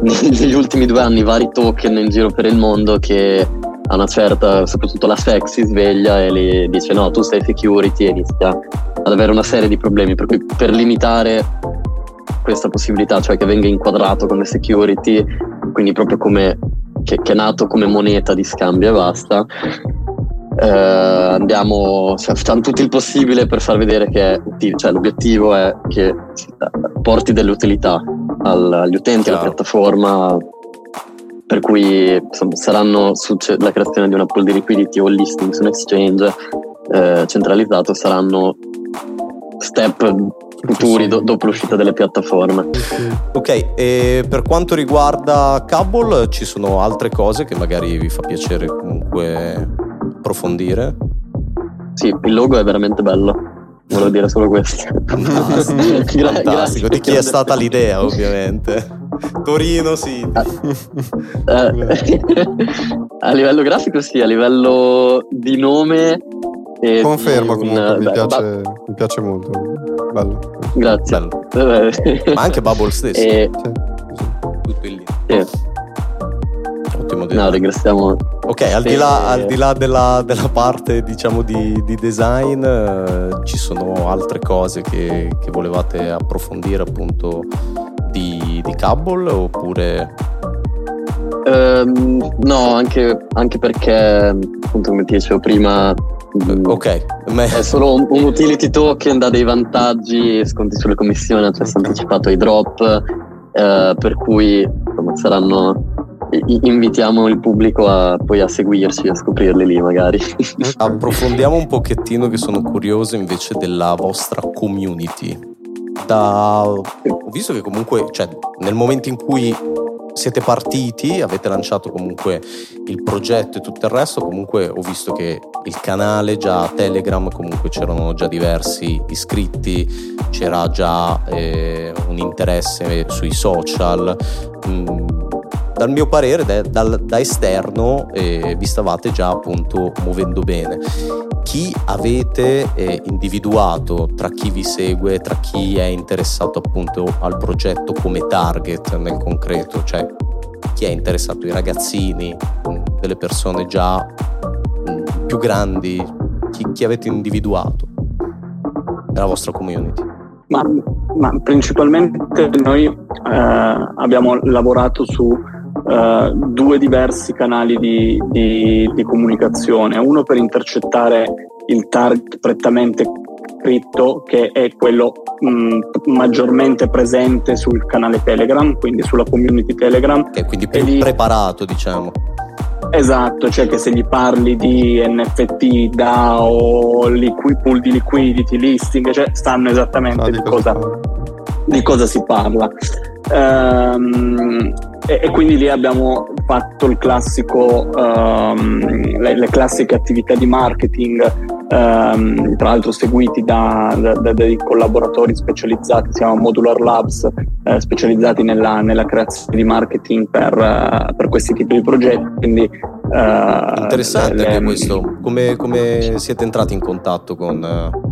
S4: negli ultimi due anni vari token in giro per il mondo che a una certa, soprattutto la SEC si sveglia e le dice no, tu sei security e inizia ad avere una serie di problemi, per cui per limitare questa possibilità, cioè che venga inquadrato come security, quindi proprio come che, che è nato come moneta di scambio e basta, eh, andiamo, facciamo tutto il possibile per far vedere che cioè, l'obiettivo è che porti delle utilità agli utenti, alla piattaforma, per cui insomma, saranno la creazione di una pool di liquidity o listing su un exchange eh, centralizzato saranno step futuri do- dopo l'uscita delle piattaforme.
S1: Ok, e per quanto riguarda Cable ci sono altre cose che magari vi fa piacere comunque approfondire?
S4: Sì, il logo è veramente bello. Volevo dire solo questo.
S1: Fantastico, Gra- Fantastico. di chi è stata l'idea ovviamente. Torino sì.
S4: A, eh, a livello grafico sì, a livello di nome...
S2: Confermo comunque, un, mi, piace, ba- mi, piace, molto. Bello.
S4: Grazie.
S1: Bello. Ma anche Bubble stesso. E... Sì. Tutto in lì. Sì.
S4: Ottimo design. No, ringraziamo.
S1: Ok, al di là, al di là della, della, parte diciamo di, di design, eh, ci sono altre cose che, che volevate approfondire appunto di, di Cable oppure...
S4: Um, no, anche, anche, perché appunto come ti dicevo prima
S1: mm, Ok.
S4: Me... È solo un, un, utility token, dà dei vantaggi, sconti sulle commissioni, accesso okay. anticipato ai drop, eh, per cui insomma, saranno invitiamo il pubblico a, poi a seguirci, a scoprirli lì magari.
S1: Approfondiamo un pochettino che sono curioso invece della vostra community. Da... Ho visto che comunque, cioè, nel momento in cui siete partiti, avete lanciato comunque il progetto e tutto il resto, comunque ho visto che il canale già Telegram, comunque c'erano già diversi iscritti, c'era già eh, un interesse sui social. Mm, dal mio parere, da, da, da esterno, eh, vi stavate già appunto muovendo bene. Chi avete eh, individuato tra chi vi segue, tra chi è interessato appunto al progetto come target nel concreto? Cioè, chi è interessato? I ragazzini, mm, delle persone già mm, più grandi? Chi, chi avete individuato nella vostra community?
S3: Ma, ma, principalmente noi eh, abbiamo lavorato su uh, due diversi canali di, di, di, comunicazione, uno per intercettare il target prettamente scritto che è quello mh, maggiormente presente sul canale Telegram, quindi sulla community Telegram.
S1: Che è quindi più lì, preparato, diciamo.
S3: Esatto, cioè che se gli parli di NFT, DAO, liqui, pool di liquidity, listing, cioè sanno esattamente di, cosa, di, cosa, si parla. Um, e, e, quindi lì abbiamo fatto il classico, um, le, le, classiche attività di marketing, um, tra l'altro seguiti da, da, da, dei collaboratori specializzati, si chiama Modular Labs, eh, specializzati nella, nella, creazione di marketing per, uh, per, questi tipi di progetti. Quindi,
S1: uh, Interessante le, anche questo. Come, come, siete entrati in contatto con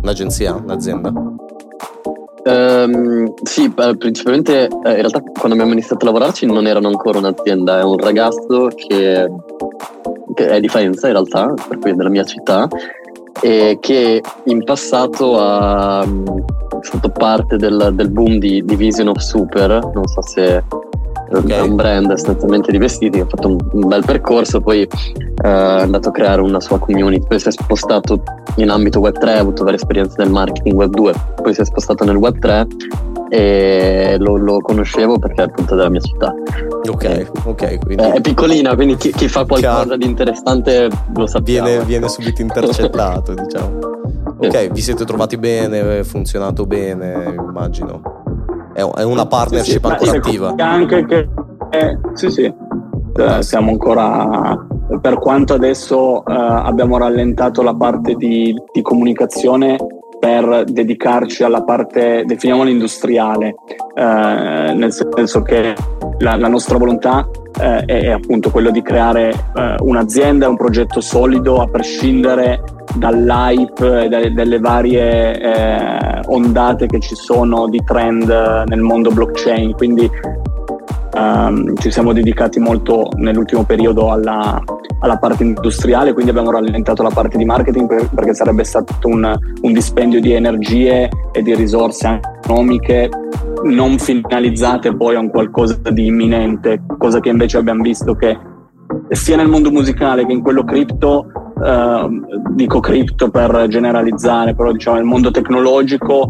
S1: un'agenzia, un'azienda?
S4: Um, sì, principalmente eh, in realtà quando abbiamo iniziato a lavorarci non erano ancora un'azienda, è un ragazzo che, che è di Faenza in realtà, per cui è della mia città, e che in passato ha fatto parte del, del boom di, di Vision of Super, non so se okay. è un brand essenzialmente di vestiti, ha fatto un, bel percorso, poi eh, è andato a creare una sua community, poi si è spostato in ambito web 3, ha avuto varie esperienze nel marketing web 2, poi si è spostato nel web 3 e lo, lo conoscevo perché è appunto della mia città.
S1: Ok, ok.
S4: Quindi... È piccolina, quindi chi, chi fa qualcosa Chiaro. di interessante lo sappiamo.
S1: Viene, viene subito intercettato, diciamo. Ok, vi siete trovati bene, è funzionato bene, immagino. È, una partnership sì, sì, ancora attiva.
S3: Anche che, eh, sì, sì, eh, siamo ancora per quanto adesso eh, abbiamo rallentato la parte di, di, comunicazione per dedicarci alla parte, definiamola industriale, eh, nel senso che la, la, nostra volontà eh, è, appunto quello di creare eh, un'azienda, un progetto solido a prescindere dall'hype e dalle, delle varie eh, ondate che ci sono di trend nel mondo blockchain. Quindi Um, ci siamo dedicati molto nell'ultimo periodo alla, alla, parte industriale, quindi abbiamo rallentato la parte di marketing per, perché sarebbe stato un, un, dispendio di energie e di risorse economiche non finalizzate poi a un qualcosa di imminente, cosa che invece abbiamo visto che sia nel mondo musicale che in quello cripto, uh, dico cripto per generalizzare, però diciamo nel mondo tecnologico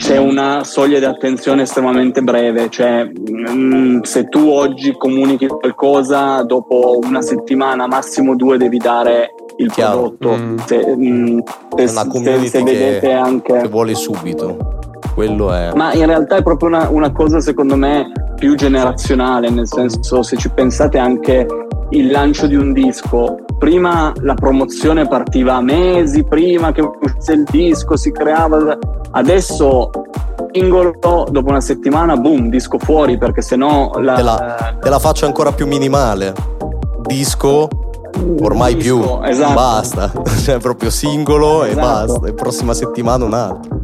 S3: c'è una soglia di attenzione estremamente breve, cioè mh, mm, se tu oggi comunichi qualcosa, dopo una settimana, massimo due, devi dare il Chiaro. prodotto. Mm. Se, mh,
S1: mm, se, se, se che, anche... che vuole subito. Quello è...
S3: Ma in realtà è proprio una, una cosa, secondo me, più generazionale, nel senso, se ci pensate anche il lancio di un disco. Prima la promozione partiva mesi prima che uscisse il disco, si creava. Adesso singolo, dopo una settimana, boom, disco fuori perché sennò la,
S1: te, la, te la faccio ancora più minimale. Disco ormai disco, più esatto. basta cioè proprio singolo esatto. e basta e prossima settimana un altro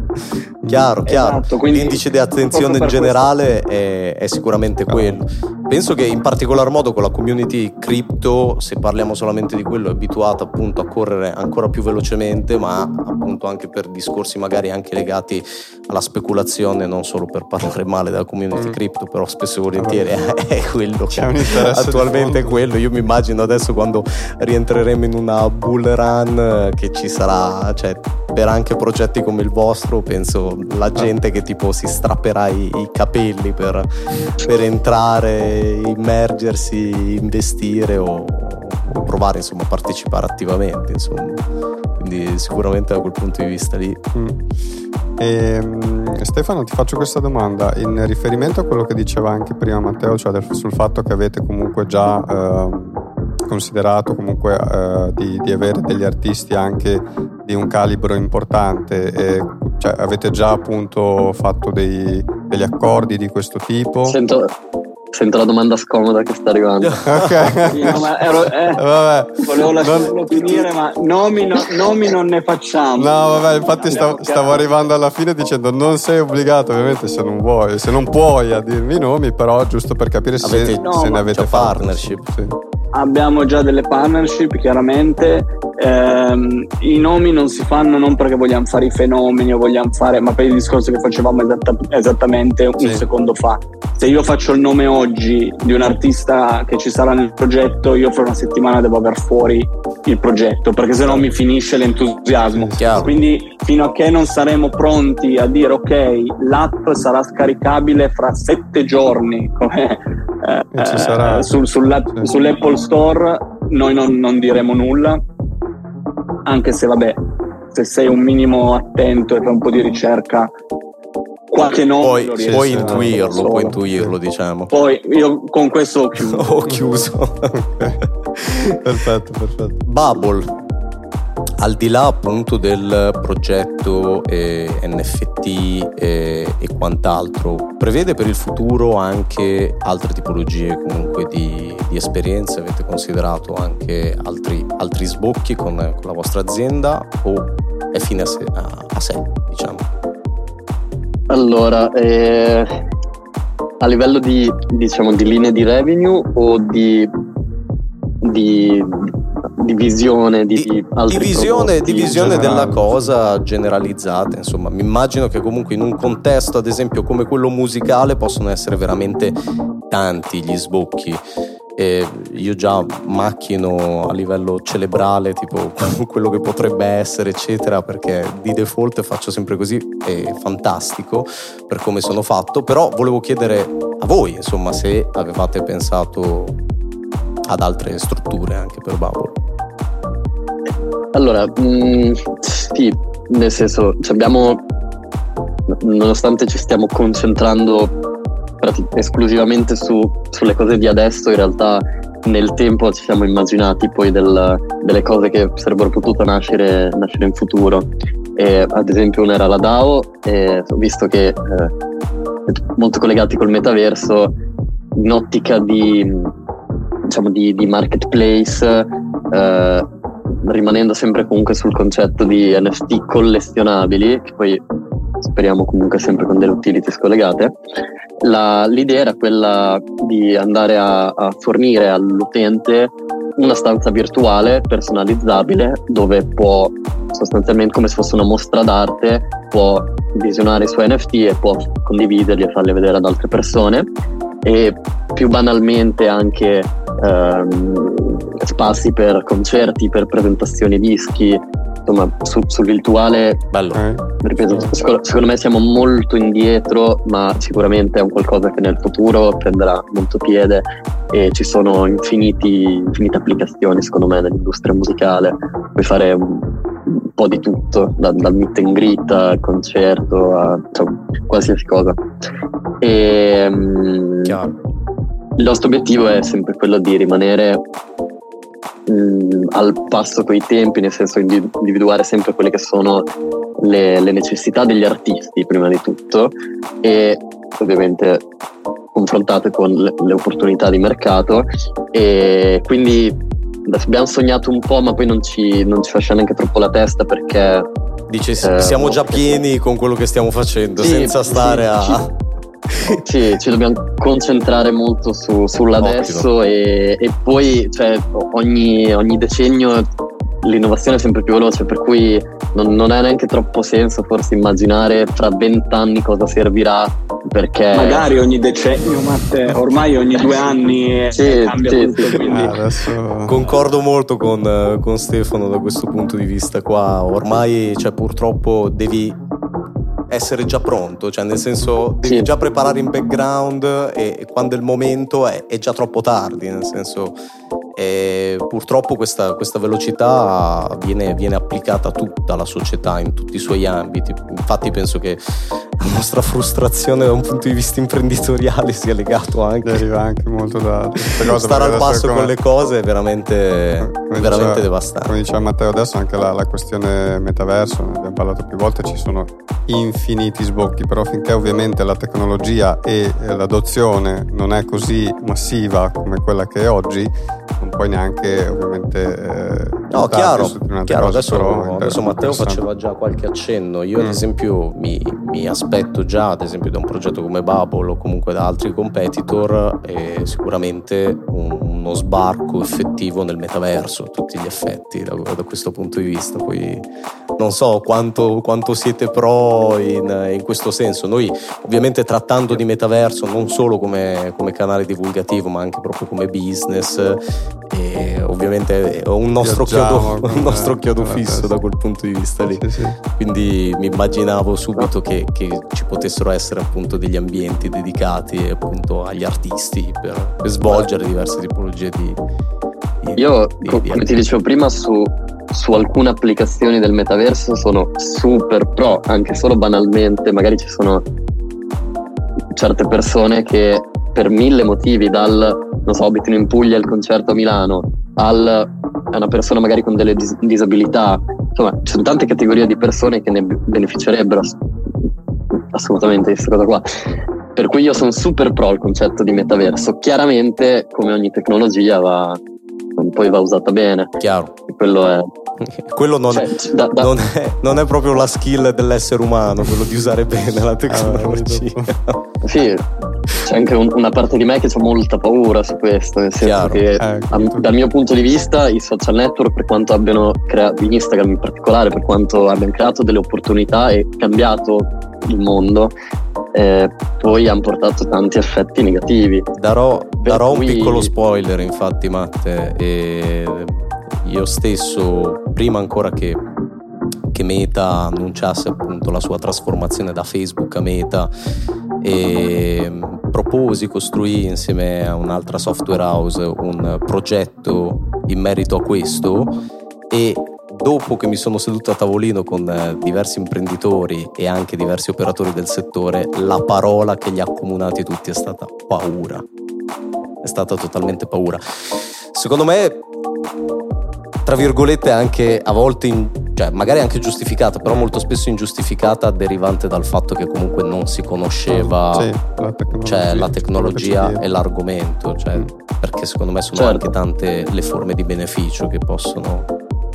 S1: chiaro chiaro esatto, l'indice di attenzione in generale è, è, sicuramente quello Penso che in particolar modo con la community crypto, se parliamo solamente di quello, è abituata appunto a correre ancora più velocemente, ma appunto anche per discorsi magari anche legati alla speculazione, non solo per parlare male della community mm. crypto, però spesso e volentieri è, è quello che attualmente è quello. Io mi immagino adesso quando rientreremo in una bull run che ci sarà, cioè per anche progetti come il vostro, penso la gente che tipo si strapperà i, i capelli per, per entrare immergersi, investire o, o provare insomma a partecipare attivamente insomma. quindi sicuramente da quel punto di vista lì mm.
S2: e, ehm, Stefano ti faccio questa domanda in riferimento a quello che diceva anche prima Matteo cioè del, sul fatto che avete comunque già eh, considerato comunque eh, di, di, avere degli artisti anche di un calibro importante e cioè, avete già appunto fatto dei, degli accordi di questo tipo
S4: Sento, Sento la domanda scomoda che sta arrivando.
S3: ok. Sì, no, ma ero, eh, vabbè. Volevo lasciarlo non... finire, ma nomi, no, nomi, non ne facciamo.
S2: No, vabbè, infatti stavo, stavo, arrivando alla fine dicendo non sei obbligato, ovviamente, se non vuoi, se non puoi a dirmi i nomi, però giusto per capire avete, se, no, se ne avete
S1: partnership. Sì.
S3: Abbiamo già delle partnership, chiaramente. Eh, I nomi non si fanno non perché vogliamo fare i fenomeni o vogliamo fare, ma per il discorso che facevamo esatta, esattamente un sì. secondo fa. Se io faccio il nome oggi di un artista che ci sarà nel progetto, io fra una settimana devo aver fuori il progetto, perché se no mi finisce l'entusiasmo.
S1: Chiaro.
S3: Quindi fino a che non saremo pronti a dire ok, l'app sarà scaricabile fra sette giorni, come eh, eh, sul, sull'Apple Store, noi non, non diremo nulla anche se vabbè, se sei un minimo attento e fai un po' di ricerca, qualche nome
S1: puoi, puoi intuirlo, puoi intuirlo, diciamo.
S3: Poi io con questo ho chiuso.
S1: ho chiuso.
S2: perfetto, perfetto.
S1: Bubble al di là appunto del progetto eh, NFT eh, e quant'altro, prevede per il futuro anche altre tipologie comunque di, di esperienze? Avete considerato anche altri, altri sbocchi con, con, la vostra azienda o è fine a sé, a, a sé diciamo?
S4: Allora, eh, a livello di, diciamo, di linee di revenue o di, di divisione di, di,
S1: divisione, divisione della cosa generalizzata insomma mi immagino che comunque in un contesto ad esempio come quello musicale possono essere veramente tanti gli sbocchi. E io già macchino a livello cerebrale tipo quello che potrebbe essere eccetera perché di default faccio sempre così è fantastico per come sono fatto. Però volevo chiedere a voi insomma se avevate pensato ad altre strutture anche per Bubble
S4: allora, mh, mm, sì, nel senso, abbiamo, nonostante ci stiamo concentrando esclusivamente su, sulle cose di adesso, in realtà nel tempo ci siamo immaginati poi del, delle cose che sarebbero potute nascere, nascere in futuro. E, ad esempio una era la DAO, e visto che eh, molto collegati col metaverso, in ottica di, diciamo, di, di marketplace, eh, rimanendo sempre comunque sul concetto di NFT collezionabili, che poi speriamo comunque sempre con delle utility scollegate, la, l'idea era quella di andare a, a fornire all'utente una stanza virtuale personalizzabile dove può sostanzialmente come se fosse una mostra d'arte può visionare i suoi NFT e può condividerli e farli vedere ad altre persone. E più banalmente anche ehm, spazi per concerti, per presentazioni dischi, insomma su, sul virtuale
S1: Bello. Eh.
S4: ripeto secondo, secondo, me siamo molto indietro ma sicuramente è un qualcosa che nel futuro prenderà molto piede e ci sono infiniti, infinite applicazioni secondo me nell'industria musicale puoi fare un, un po' di tutto da, dal meet and greet al concerto a cioè, qualsiasi cosa e um, il nostro obiettivo è sempre quello di rimanere mh, mm, al passo coi tempi, nel senso di individuare sempre quelle che sono le, le necessità degli artisti prima di tutto e ovviamente confrontate con le, le opportunità di mercato. E quindi abbiamo sognato un po' ma poi non ci, non ci faccia neanche troppo la testa perché
S1: Dice eh, siamo già pieni con quello che stiamo facendo sì, senza stare sì, a...
S4: Ci, sì, ci dobbiamo concentrare molto su, sull'adesso e, e, poi cioè, ogni, ogni decennio l'innovazione è sempre più veloce, per cui non, non ha neanche troppo senso forse immaginare fra vent'anni cosa servirà. Perché
S3: magari ogni decennio, Matte, ormai ogni due anni sì, cambia sì, tutto. Sì. Quindi... Ah,
S1: adesso... Concordo molto con, con Stefano da questo punto di vista qua. Ormai, cioè, purtroppo devi essere già pronto, cioè nel senso devi sì. già preparare in background e, e quando è il momento è, è, già troppo tardi, nel senso e purtroppo questa, questa velocità viene, viene, applicata a tutta la società in tutti i suoi ambiti. Infatti penso che la nostra frustrazione da un punto di vista imprenditoriale sia legato anche,
S2: Deriva anche molto da
S1: stare al passo come, con le cose è veramente, veramente diceva, devastante.
S2: Come diceva Matteo adesso anche la, la questione metaverso, ne abbiamo parlato più volte, ci sono infiniti sbocchi, però finché ovviamente la tecnologia e l'adozione non è così massiva come quella che è oggi, non puoi neanche ovviamente eh,
S1: no chiaro, chiaro. Cose, adesso, adesso Matteo faceva già qualche accenno io mm. ad esempio mi, mi, aspetto già ad esempio da un progetto come Bubble o comunque da altri competitor eh, sicuramente un, uno sbarco effettivo nel metaverso a tutti gli effetti da, da, questo punto di vista poi non so quanto, quanto siete pro in, in, questo senso noi ovviamente trattando di metaverso non solo come, come canale divulgativo ma anche proprio come business e ovviamente è un nostro chiodo, un nostro chiodo fisso da quel punto di vista lì. Sì, sì. Quindi mi immaginavo subito che, che, ci potessero essere appunto degli ambienti dedicati appunto agli artisti per, per svolgere diverse tipologie di...
S4: di Io, di, come di ti dicevo prima, su, su alcune applicazioni del metaverso sono super pro, anche solo banalmente, magari ci sono certe persone che per mille motivi, dal non so, abitano in Puglia il concerto a Milano, al, a una persona magari con delle dis- disabilità, insomma, ci sono tante categorie di persone che ne beneficerebbero assolutamente di questa cosa qua. Per cui io sono super pro il concetto di metaverso. Chiaramente, come ogni tecnologia, va, poi va usata bene.
S1: Chiaro.
S4: E quello è
S1: quello non, cioè, da, da... Non, è, non, è, proprio la skill dell'essere umano, quello di usare bene la tecnologia.
S4: sì, c'è anche un, una parte di me che ha molta paura su questo, nel senso Chiaro. che eh, a, dal mio punto di vista i social network, per quanto abbiano creato, Instagram in particolare, per quanto abbiano creato delle opportunità e cambiato il mondo, eh, poi hanno portato tanti effetti negativi.
S1: Darò, darò cui... un piccolo spoiler infatti Matte. E io stesso, prima ancora che, che Meta annunciasse appunto la sua trasformazione da Facebook a Meta, e proposi, costruì insieme a un'altra software house un progetto in merito a questo e dopo che mi sono seduto a tavolino con eh, diversi imprenditori e anche diversi operatori del settore, la parola che li ha accomunati tutti è stata paura. È stata totalmente paura. Secondo me tra virgolette anche a volte in, cioè magari anche giustificata, però molto spesso ingiustificata derivante dal fatto che comunque non si conosceva
S2: sì, la tecnologia,
S1: cioè, la tecnologia e l'argomento, cioè, mm. perché secondo me sono certo. anche tante le forme di beneficio che possono,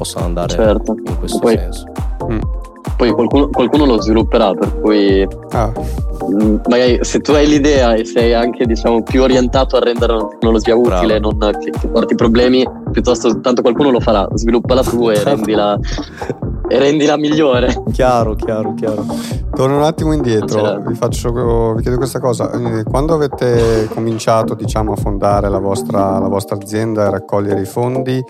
S1: possono andare certo. in questo Poi, senso. Mm
S4: poi qualcuno, qualcuno, lo svilupperà, per cui ah. Mm, magari se tu hai l'idea e sei anche diciamo, più orientato a rendere la tecnologia utile, Bravo. non che, che, porti problemi, piuttosto tanto qualcuno lo farà, sviluppala tu e rendila, e rendila migliore.
S1: Chiaro, chiaro, chiaro.
S2: Torno un attimo indietro, vi, faccio, vi chiedo questa cosa. Eh, quando avete cominciato diciamo, a fondare la vostra, la vostra azienda e raccogliere i fondi,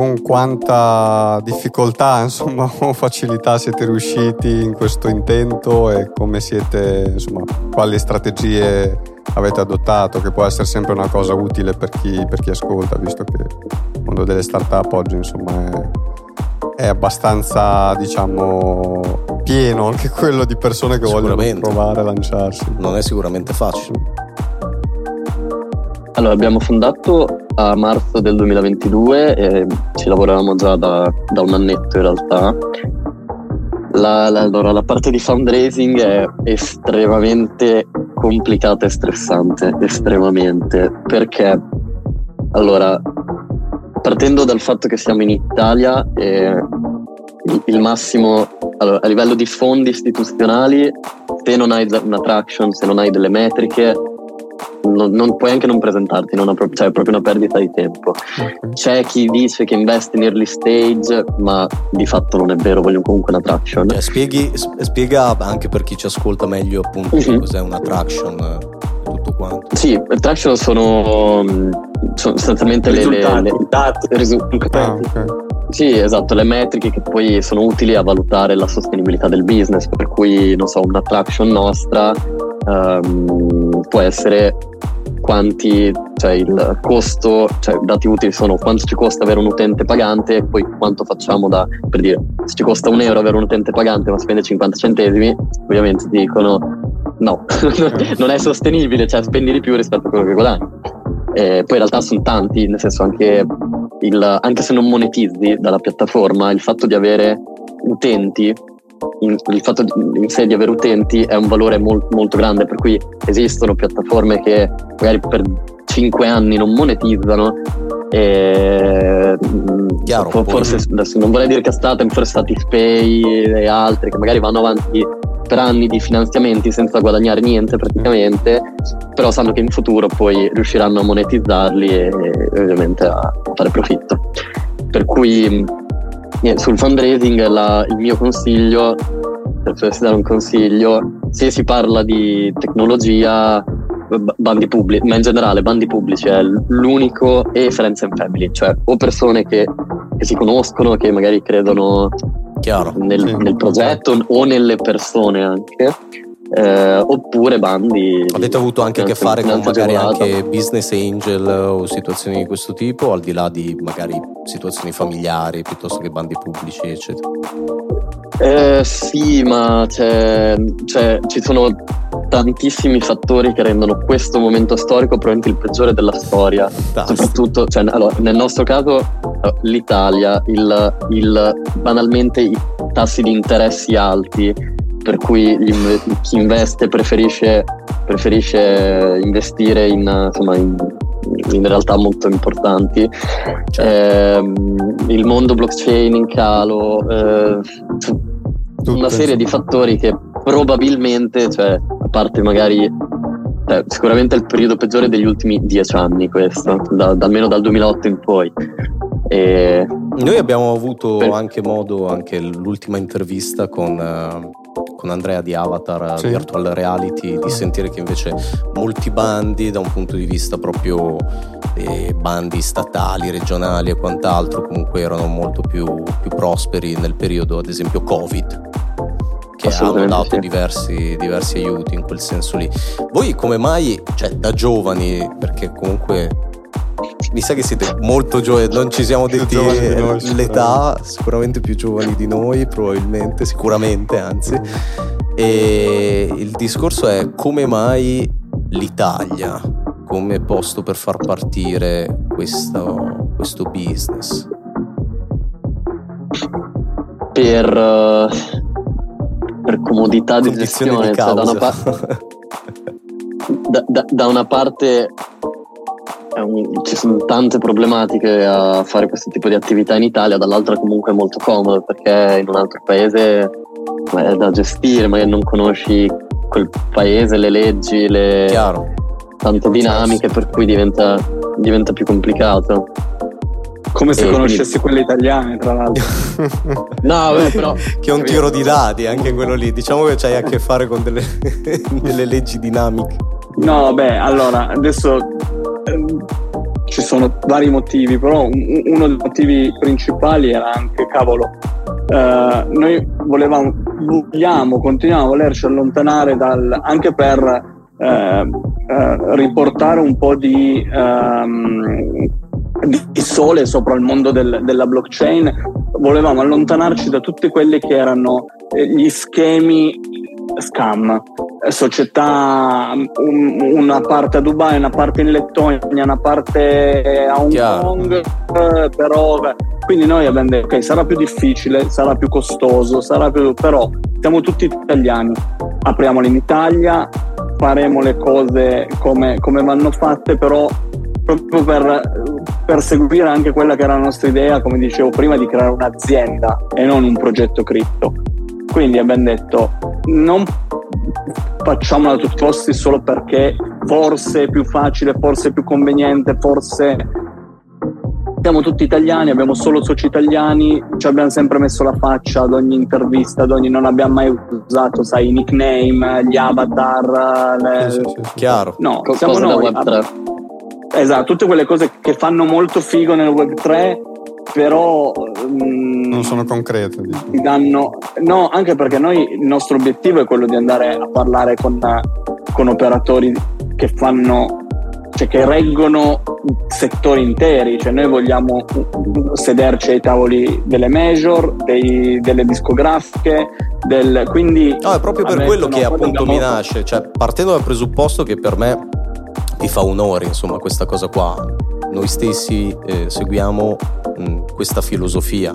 S2: con quanta difficoltà insomma, o facilità siete riusciti in questo intento e come siete, insomma, quali strategie avete adottato, che può essere sempre una cosa utile per chi, per chi ascolta, visto che il mondo delle start-up oggi insomma, è, è abbastanza diciamo, pieno anche quello di persone che vogliono provare a lanciarsi.
S1: Non è sicuramente facile.
S4: Allora, abbiamo fondato a marzo del 2022 e ci lavoravamo già da, da un annetto in realtà. La, la, allora, la parte di fundraising è estremamente complicata e stressante, estremamente, perché allora, partendo dal fatto che siamo in Italia, eh, il, massimo allora, a livello di fondi istituzionali, se non hai una traction, se non hai delle metriche, non, non, puoi anche non presentarti, non pro- cioè è proprio una perdita di tempo. C'è chi dice che investe in early stage, ma di fatto non è vero, vogliono comunque una traction.
S1: Cioè, spieghi, spiega anche per chi ci ascolta meglio appunto mm-hmm. cos'è una traction tutto quanto.
S4: Sì, traction sono, sono sostanzialmente
S3: risultati,
S4: le, le,
S3: dati,
S4: risultati. Ah, okay. Sì, esatto, le metriche che poi sono utili a valutare la sostenibilità del business, per cui, non so, una traction nostra um, può essere quanti, cioè il costo, cioè dati utili sono quanto ci costa avere un utente pagante e poi quanto facciamo da, per dire, se ci costa un euro avere un utente pagante ma spende 50 centesimi, ovviamente ti dicono no, non è sostenibile, cioè spendi di più rispetto a quello che guadagni. E poi in realtà sono tanti, nel senso anche, il, anche se non monetizzi dalla piattaforma, il fatto di avere utenti in, il fatto in sé di avere utenti è un valore molt, molto grande, per cui esistono piattaforme che magari per 5 anni non monetizzano. E,
S1: mm, Chiaro,
S4: forse adesso non vorrei dire castate, forse Satispay e altri che magari vanno avanti per anni di finanziamenti senza guadagnare niente praticamente, però sanno che in futuro poi riusciranno a monetizzarli e, e ovviamente a fare profitto. Per cui sul fundraising la, il mio consiglio, se dovessi dare un consiglio, se si parla di tecnologia, bandi pubblici, ma in generale bandi pubblici è l'unico e friends and family, cioè o persone che, che si conoscono, che magari credono nel, sì. nel progetto o nelle persone anche eh, oppure bandi.
S1: Avete avuto anche a che fare con magari anche business angel o situazioni di questo tipo, al di là di magari situazioni familiari piuttosto che bandi pubblici, eccetera?
S4: Eh, sì, ma c'è, c'è, ci sono tantissimi fattori che rendono questo momento storico probabilmente il peggiore della storia. Fantastico. Soprattutto, cioè, allora, nel nostro caso, eh, l'Italia, il, il, banalmente i tassi di interessi alti, per cui chi investe preferisce, preferisce investire in, insomma, in, in, realtà molto importanti. Certo. Eh, il mondo blockchain in calo, eh, una serie di fattori che probabilmente, cioè, a parte magari eh, sicuramente è il periodo peggiore degli ultimi dieci anni questo, da, almeno dal 2008 in poi.
S1: E... Noi abbiamo avuto per... anche modo, anche l'ultima intervista con, uh, con Andrea di Avatar sì. Virtual Reality, di sentire che invece molti bandi da un punto di vista proprio eh, bandi statali, regionali e quant'altro comunque erano molto più, più prosperi nel periodo ad esempio Covid che hanno dato sì. diversi, diversi, aiuti in quel senso lì. Voi come mai, cioè da giovani, perché comunque mi sa che siete molto giovani, non ci siamo detti noi, l'età, sicuramente più giovani di noi, probabilmente, sicuramente anzi. E il discorso è come mai l'Italia come posto per far partire questo, questo business?
S4: per, uh, per comodità di gestione.
S1: Di
S4: cioè da, una pa- da, da, da, una parte ci sono tante problematiche a fare questo tipo di attività in Italia, dall'altra comunque è molto comodo perché in un altro paese è da gestire, magari non conosci quel paese, le leggi, le
S1: Chiaro.
S4: tante dinamiche per cui diventa, diventa più complicato.
S3: Come se e conoscessi quindi... quelle italiane, tra l'altro.
S4: no, beh, però.
S1: che è un tiro di dadi anche quello lì. Diciamo che c'hai a che fare con delle, delle leggi dinamiche.
S3: No, beh, allora adesso ci sono vari motivi, però uno dei motivi principali era anche, cavolo, eh, noi volevamo, vogliamo, continuiamo a volerci allontanare dal, anche per eh, eh, riportare un po' di, ehm, di sole sopra il mondo del, della blockchain, volevamo allontanarci da tutti quelli che erano eh, gli schemi scam società un, una parte a Dubai, una parte in Lettonia, una parte a Hong Chiaro. Kong, eh, però quindi noi abbiamo detto ok sarà più difficile, sarà più costoso, sarà più, però siamo tutti italiani, apriamole in Italia, faremo le cose come, come vanno fatte, però proprio per, per seguire anche quella che era la nostra idea, come dicevo prima, di creare un'azienda e non un progetto cripto. Quindi abbiamo detto non facciamola a tutti i costi solo perché forse è più facile, forse è più conveniente, forse siamo tutti italiani, abbiamo solo soci italiani, ci abbiamo sempre messo la faccia ad ogni intervista, ad ogni, non abbiamo mai usato, sai, i nickname, gli avatar. Le...
S1: Sì, sì, sì. Chiaro.
S3: No, Co- siamo noi. Web3. Esatto, tutte quelle cose che fanno molto figo nel Web3, però...
S2: Mm, non sono concrete.
S3: Diciamo. Danno, no, anche perché noi il nostro obiettivo è quello di andare a parlare con, con operatori che fanno cioè che reggono settori interi, cioè noi vogliamo sederci ai tavoli delle major, dei, delle discografiche, del, quindi...
S1: No, è proprio per quello che appunto mi nasce, cioè partendo dal presupposto che per me mi fa onore insomma questa cosa qua, noi stessi eh, seguiamo mh, questa filosofia.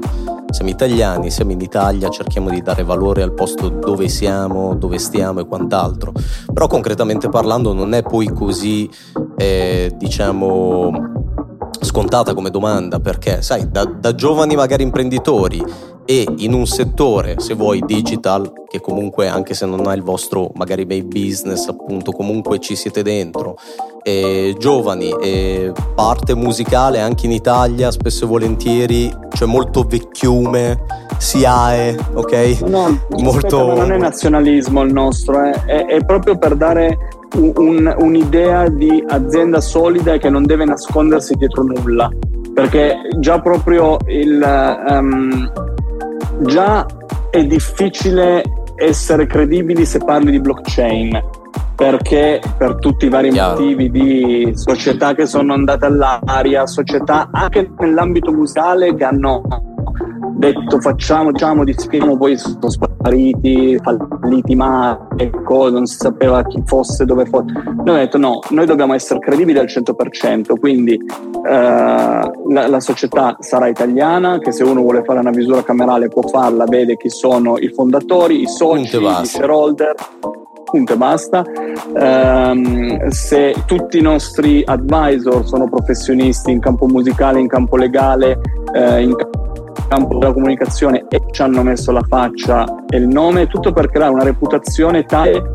S1: Siamo italiani, siamo in Italia, cerchiamo di dare valore al posto dove siamo, dove stiamo e quant'altro. Però concretamente parlando non è poi così, eh, diciamo, scontata come domanda perché, sai, da, da giovani magari imprenditori e in un settore, se vuoi, digital, che comunque anche se non ha il vostro magari main business, appunto, comunque ci siete dentro, e giovani, e parte musicale anche in Italia, spesso e volentieri, c'è molto vecchiume, SIAE, ok?
S3: No, molto... aspetta, non è nazionalismo il nostro, eh. è, è, proprio per dare un, un'idea di azienda solida che non deve nascondersi dietro nulla, perché già proprio il... Um, già è difficile essere credibili se parli di blockchain perché per tutti i vari Chiaro. motivi di società che sono andate all'aria, società anche nell'ambito musicale che hanno detto facciamo, diciamo, disfiamo, poi sono spariti, falliti ma ecco, non si sapeva chi fosse, dove fosse. Noi abbiamo detto no, noi dobbiamo essere credibili al 100%, quindi eh, la, la, società sarà italiana, che se uno vuole fare una visura camerale può farla, vede chi sono i fondatori, i soci, i shareholder, punto e basta. Um, se tutti i nostri advisor sono professionisti in campo musicale, in campo legale, eh, in campo della comunicazione e ci hanno messo la faccia e il nome, tutto per creare una reputazione tale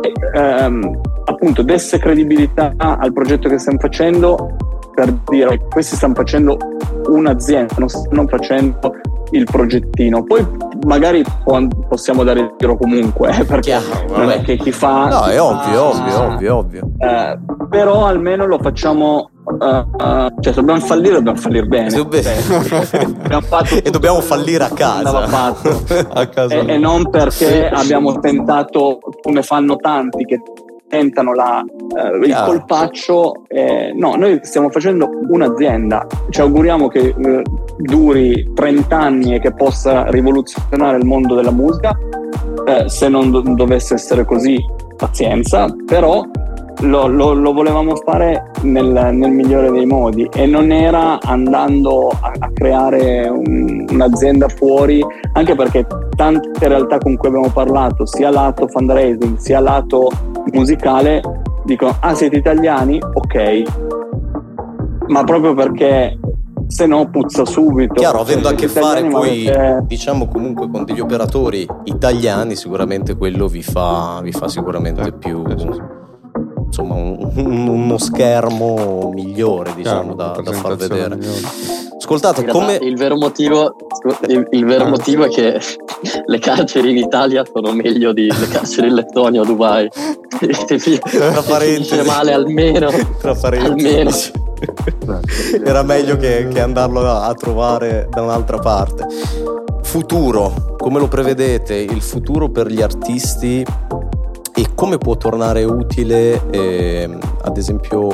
S3: che ehm, appunto desse credibilità al progetto che stiamo facendo per dire questi stanno facendo un'azienda, non stanno facendo il progettino. Poi magari possiamo dare il tiro comunque, eh, perché Chiaro, non è che chi fa...
S1: No, è ovvio, ovvio, ovvio, ovvio.
S3: Eh, però almeno lo facciamo... Uh, uh, cioè, se dobbiamo fallire, dobbiamo fallire bene.
S1: Cioè, e dobbiamo fallire a casa.
S3: a casa e, e non perché abbiamo tentato, come fanno tanti, che tentano la, eh, il colpaccio. Eh, no, noi stiamo facendo un'azienda, ci auguriamo che eh, duri 30 anni e che possa rivoluzionare il mondo della musica. Eh, se non do- dovesse essere così, pazienza, però lo, lo, lo volevamo fare nel, nel, migliore dei modi e non era andando a, a creare un, un'azienda fuori, anche perché tante realtà con cui abbiamo parlato, sia lato fundraising, sia lato musicale, dicono, ah siete italiani? Ok. Ma proprio perché se no puzza subito.
S1: Chiaro, avendo a che fare poi, avete... diciamo comunque con degli operatori italiani, sicuramente quello vi fa, vi fa sicuramente più insomma un, uno schermo migliore diciamo da, da far vedere. ascoltate come
S4: il vero motivo il, il vero ah. motivo è che le carceri in Italia sono meglio di le carceri in Lettonia o Dubai.
S1: Tra parentesi.
S4: male almeno.
S1: Tra parentesi. Almeno. Era meglio che, che andarlo a trovare da un'altra parte. Futuro come lo prevedete? Il futuro per gli artisti e come può tornare utile eh, ad esempio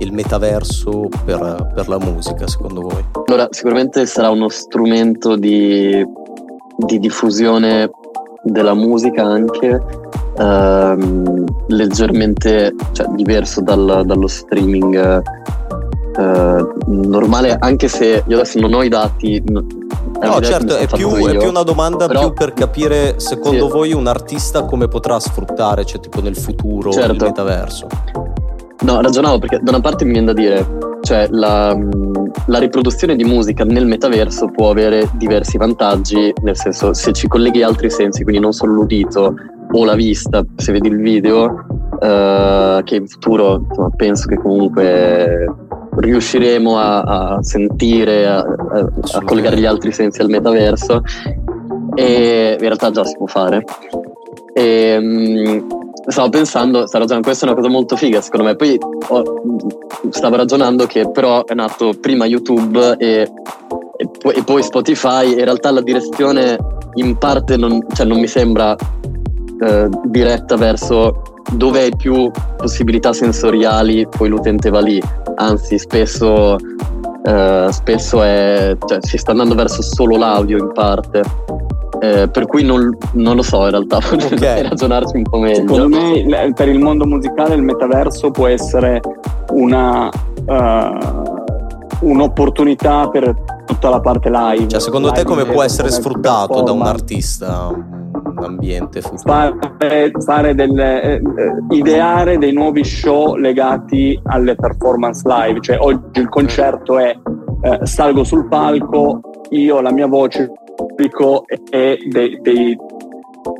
S1: il metaverso per, per, la musica secondo voi?
S4: Allora sicuramente sarà uno strumento di, di diffusione della musica anche ehm, leggermente cioè, diverso dal, dallo streaming eh, normale anche se io adesso non ho i dati
S1: No, certo, è più, è più, una domanda Però, più per capire secondo sì. voi un artista come potrà sfruttare, cioè tipo nel futuro, certo. il metaverso.
S4: No, ragionavo perché da una parte mi viene da dire, cioè la, la, riproduzione di musica nel metaverso può avere diversi vantaggi, nel senso se ci colleghi altri sensi, quindi non solo l'udito o la vista, se vedi il video, eh, che in futuro insomma, penso che comunque riusciremo a, a sentire, a, a, a, collegare gli altri sensi al metaverso. E in realtà già si può fare. E, um, stavo pensando, stavo ragionando, questa è una cosa molto figa secondo me, poi ho, stavo ragionando che però è nato prima YouTube e, e, poi, e poi, Spotify, in realtà la direzione in parte non, cioè non mi sembra eh, diretta verso dove hai più possibilità sensoriali, poi l'utente va lì. Anzi, spesso, eh, spesso è, cioè, si sta andando verso solo l'audio in parte. Eh, per cui non, non, lo so in realtà, potrei okay. ragionarci un po' meglio.
S3: Secondo me per il mondo musicale il metaverso può essere una, uh, un'opportunità per tutta la parte live.
S1: Cioè, secondo live te come può essere sfruttato da un artista? Ambiente futuro?
S3: Fare, fare delle, eh, ideare dei nuovi show legati alle performance live, cioè oggi il concerto è eh, salgo sul palco, io la mia voce pubblico e dei, dei,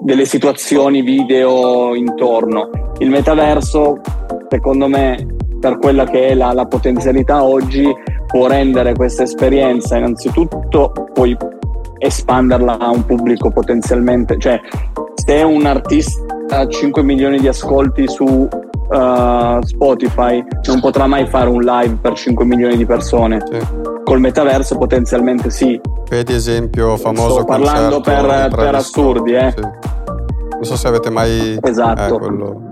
S3: delle situazioni video intorno. Il metaverso, secondo me, per quella che è la, la potenzialità oggi, può rendere questa esperienza innanzitutto poi espanderla a un pubblico potenzialmente, cioè se un artista ha 5 milioni di ascolti su uh, Spotify non potrà mai fare un live per 5 milioni di persone. Sì. Col metaverso potenzialmente sì.
S2: Vedi esempio famoso
S3: Sto parlando per, per assurdi, eh. Sì.
S2: Non so se avete mai...
S3: Esatto.
S2: Eh, quello...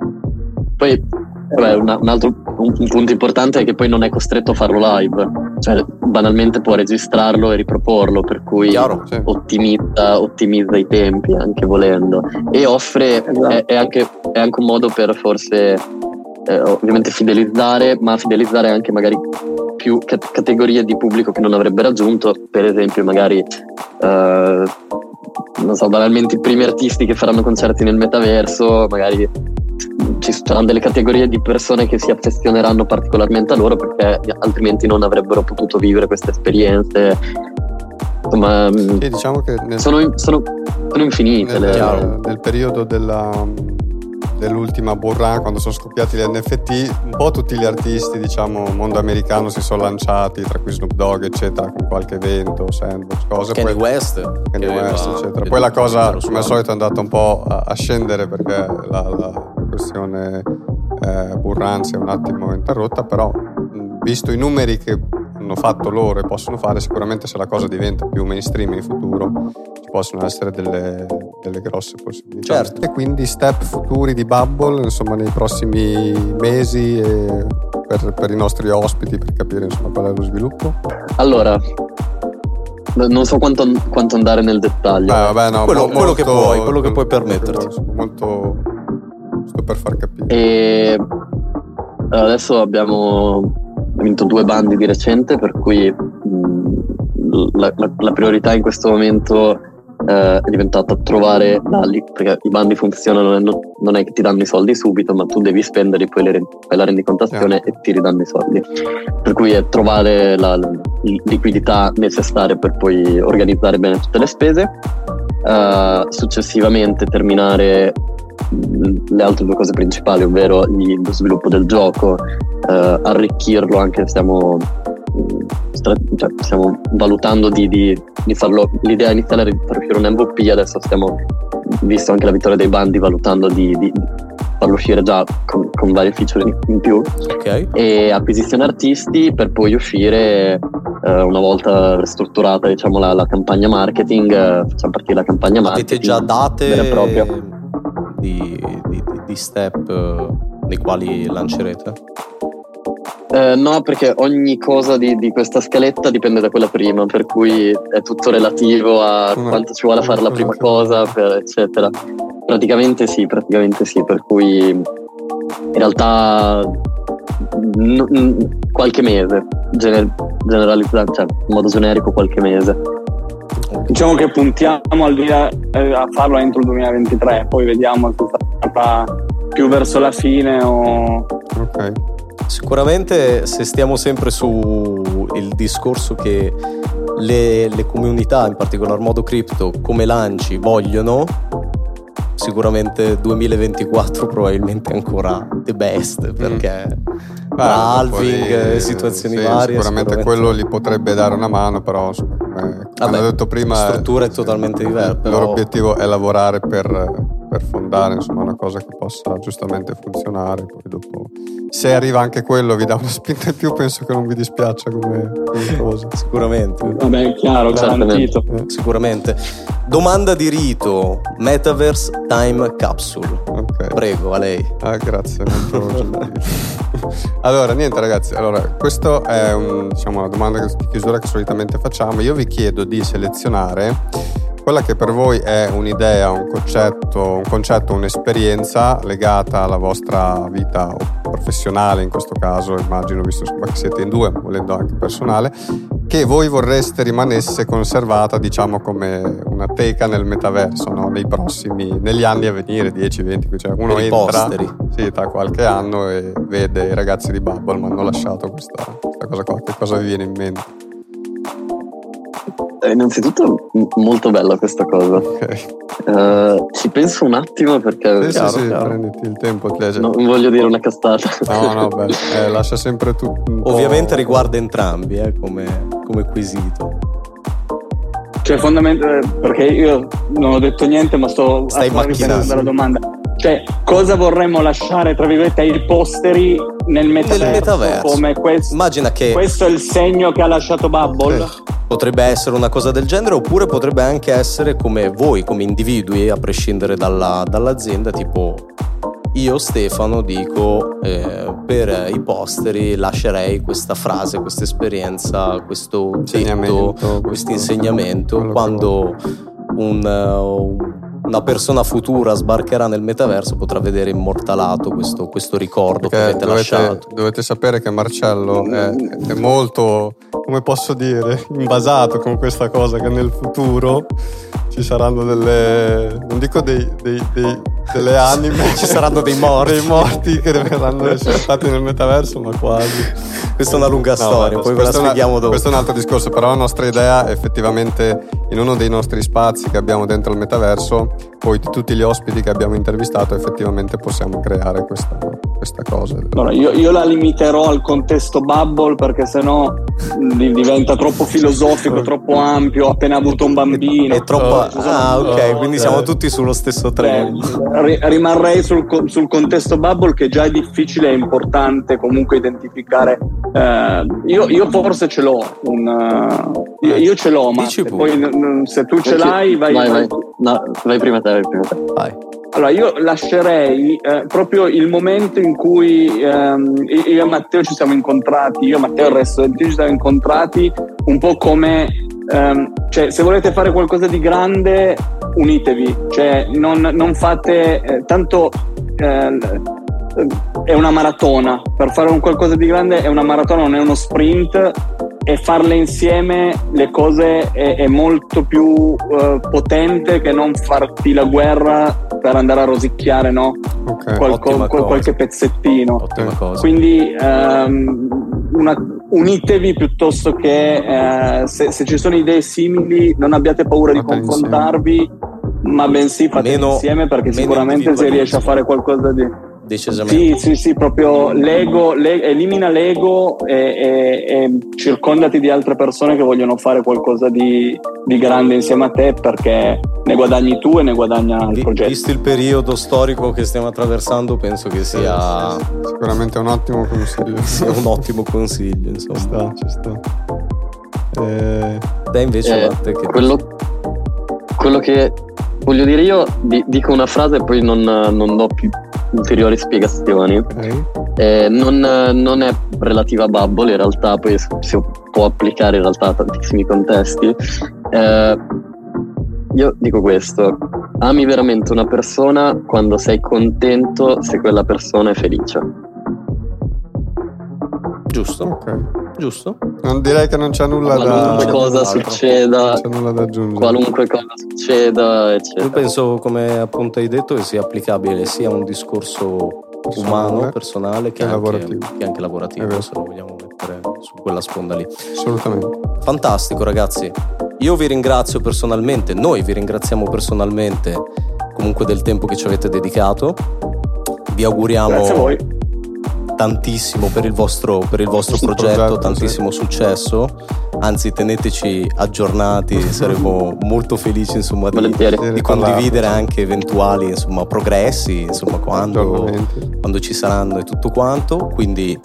S4: Poi Vabbè, un, un, altro un, un punto importante è che poi non è costretto a farlo live, cioè banalmente può registrarlo e riproporlo, per cui Chiaro, sì. ottimizza, ottimizza, i tempi anche volendo e offre, esatto. è, è, anche, è, anche, un modo per forse eh, ovviamente fidelizzare, ma fidelizzare anche magari più cat- categorie di pubblico che non avrebbe raggiunto, per esempio magari... Eh, non so, banalmente i primi artisti che faranno concerti nel metaverso, magari ci saranno delle categorie di persone che si affezioneranno particolarmente a loro perché altrimenti non avrebbero potuto vivere queste esperienze. Insomma,
S2: sì, diciamo che nel,
S4: sono, sono, sono, infinite.
S2: Nel, le... nel periodo della, dell'ultima burra, quando sono scoppiati gli NFT, un po' tutti gli artisti, diciamo, mondo americano si sono lanciati, tra cui Snoop Dogg, eccetera, con qualche evento, sandbox, cose.
S1: Kanye
S2: poi,
S1: West.
S2: Kanye West, eccetera. Poi la cosa, come al solito, è andata un po' a, a scendere perché la, la questione eh, Burranzi è un attimo interrotta, però visto i numeri che hanno fatto loro e possono fare, sicuramente se la cosa diventa più mainstream in futuro ci possono essere delle, delle grosse possibilità.
S1: Certo.
S2: E quindi step futuri di Bubble, insomma, nei prossimi mesi per, per, i nostri ospiti, per capire insomma, qual è lo sviluppo?
S4: Allora, non so quanto, quanto andare nel dettaglio.
S2: Eh, vabbè, no,
S1: quello, molto, quello, che puoi, quello che puoi permetterti.
S2: Molto, giusto per far capire.
S4: E adesso abbiamo vinto due bandi di recente, per cui mh, la, la, la priorità in questo momento eh, è diventata trovare dalli, perché i bandi funzionano, non è che ti danno i soldi subito, ma tu devi spenderli, poi le, fai la rendicontazione yeah. e ti ridanno i soldi. Per cui è trovare la, la liquidità necessaria per poi organizzare bene tutte le spese, uh, successivamente terminare le altre due cose principali, ovvero lo sviluppo del gioco, uh, arricchirlo anche stiamo cioè, stiamo valutando di, di, di, farlo. L'idea iniziale era di far uscire un MVP, adesso stiamo, visto anche la vittoria dei bandi, valutando di, di farlo uscire già con, con varie feature in più.
S1: Okay.
S4: E acquisizione artisti per poi uscire eh, una volta strutturata diciamo, la, la campagna marketing, eh, facciamo partire la campagna marketing.
S1: Avete già date di, di, di step eh, nei quali lancerete?
S4: Eh, no, perché ogni cosa di, di, questa scaletta dipende da quella prima, per cui è tutto relativo a quanto ci vuole fare la prima cosa, per, eccetera. Praticamente sì, praticamente sì, per cui in realtà n- n- qualche mese, gener- generalizzato, cioè in modo generico qualche mese.
S3: Diciamo che puntiamo al via eh, a farlo entro il 2023, poi vediamo se sarà più verso la fine o...
S2: Ok.
S1: Sicuramente se stiamo sempre sul discorso che le, le, comunità, in particolar modo cripto, come lanci vogliono, sicuramente 2024 probabilmente ancora the best perché mm. tra halving e situazioni
S2: sì,
S1: varie
S2: sicuramente, sicuramente, quello gli potrebbe dare una mano però eh, come Vabbè, ho detto prima
S1: la struttura è totalmente diversa
S2: il loro obiettivo è lavorare per per fondare insomma una cosa che possa giustamente funzionare poi dopo se arriva anche quello vi dà una spinta in più penso che non vi dispiaccia come, come cosa.
S1: Sicuramente.
S3: Vabbè chiaro garantito.
S1: Eh. sicuramente. Domanda di rito. Metaverse Time Capsule. Okay. prego a lei.
S2: Ah grazie allora niente ragazzi allora questa è un, diciamo, una domanda di chiusura che solitamente facciamo. Io vi chiedo di selezionare quella che per voi è un'idea, un concetto, un concetto, un'esperienza legata alla vostra vita professionale in questo caso, immagino, visto che siete in due, ma volendo anche personale, che voi vorreste rimanesse conservata, diciamo, come una teca nel metaverso, no? nei prossimi, negli anni a venire, 10, 20, cioè uno entra sì, tra qualche anno e vede i ragazzi di Bubble mi hanno lasciato questa, questa cosa qua, che cosa vi viene in mente?
S4: Eh, innanzitutto molto bella questa cosa. Okay. Uh, ci penso un attimo perché...
S2: Sì, chiaro, sì, chiaro. prenditi il tempo. Ti
S4: non voglio dire una castata.
S2: No, no, beh, eh, lascia sempre tutto.
S1: Ovviamente riguarda entrambi eh, come, come quesito.
S3: Cioè, fondamentalmente, perché io non ho detto niente, ma sto
S1: Stai macchinando
S3: la domanda. Cioè, cosa vorremmo lasciare, tra virgolette, ai posteri nel metaverso? Nel metaverso. Come questo,
S1: Immagina che...
S3: Questo è il segno che ha lasciato Bubble? Eh.
S1: Potrebbe essere una cosa del genere oppure potrebbe anche essere come voi, come individui, a prescindere dalla, dall'azienda, tipo io Stefano dico eh, per i posteri lascerei questa frase, questa esperienza, questo detto, questo insegnamento quando un, uh, una persona futura sbarcherà nel metaverso potrà vedere immortalato questo, questo ricordo Perché che avete
S2: dovete,
S1: lasciato.
S2: Dovete sapere che Marcello è, è molto, come posso dire, invasato con questa cosa che nel futuro ci saranno delle, non dico dei, dei, dei delle anime,
S1: ci saranno dei morti,
S2: dei morti che verranno risuscitati nel metaverso, ma quasi.
S1: Questa è una lunga no, storia, poi ve la spieghiamo
S2: una,
S1: dopo.
S2: Questo è un altro discorso, però la nostra idea è effettivamente in uno dei nostri spazi che abbiamo dentro il metaverso, poi di tutti gli ospiti che abbiamo intervistato, effettivamente possiamo creare questa, questa cosa.
S3: Allora, io, io, la limiterò al contesto bubble perché sennò diventa troppo filosofico, troppo ampio, ho appena avuto un bambino.
S1: È troppo... Oh, ah, ok, quindi siamo tutti sullo stesso treno.
S3: rimarrei sul, sul, contesto bubble che già è difficile e importante comunque identificare. Eh, io, io, forse ce l'ho, un, uh, io, io, ce l'ho, ma poi se tu ce l'hai vai,
S4: vai, vai. No, vai prima te, vai prima te.
S1: Vai.
S3: Allora, io lascerei eh, proprio il momento in cui ehm, io e Matteo ci siamo incontrati, io e Matteo e il resto del team ci siamo incontrati un po' come, ehm, cioè, se volete fare qualcosa di grande, unitevi, cioè, non, non fate eh, tanto. Eh, è una maratona, per fare un qualcosa di grande è una maratona, non è uno sprint e farle insieme le cose è, è molto più uh, potente che non farti la guerra per andare a rosicchiare no? okay. Qualco, qual, qualche pezzettino quindi um, una, unitevi piuttosto che uh, se, se, ci sono idee simili non abbiate paura di confrontarvi insieme. ma bensì fate insieme perché sicuramente si riesce a fare qualcosa di
S1: decisamente.
S3: Sì, sì, sì, proprio l'ego, l'ego elimina l'ego e, e, e, circondati di altre persone che vogliono fare qualcosa di, di, grande insieme a te perché ne guadagni tu e ne guadagna il progetto.
S1: Visto il periodo storico che stiamo attraversando, penso che sia
S2: sicuramente un ottimo consiglio.
S1: sia un ottimo consiglio, insomma.
S2: Ci sta, ci sta. Eh...
S1: Te invece, eh, Matte, che
S4: quello, quello che voglio dire io, dico una frase e poi non, non do più ulteriori spiegazioni. Okay. Eh, non, non, è relativa a Bubble, in realtà poi si può applicare in realtà a tantissimi contesti. Eh, io dico questo, ami veramente una persona quando sei contento se quella persona è felice.
S1: Giusto. Ok giusto?
S2: Non direi che non c'è nulla
S4: qualunque
S2: da
S4: cosa succeda,
S2: c'è nulla da aggiungere.
S4: Qualunque cosa succeda, eccetera.
S1: Io penso, come appunto hai detto, che sia applicabile sia a un discorso personale, umano, personale, che, anche, lavorativo. che anche lavorativo, se lo vogliamo mettere su quella sponda lì.
S2: Assolutamente.
S1: Fantastico, ragazzi. Io vi ringrazio personalmente, noi vi ringraziamo personalmente comunque del tempo che ci avete dedicato. Vi auguriamo
S3: Grazie a voi
S1: tantissimo per il vostro, per il vostro progetto, progetto, tantissimo sì. successo. Anzi, teneteci aggiornati, saremo molto felici insomma, di, di condividere anche eventuali insomma, progressi insomma, quando, quando ci saranno e tutto quanto. Quindi,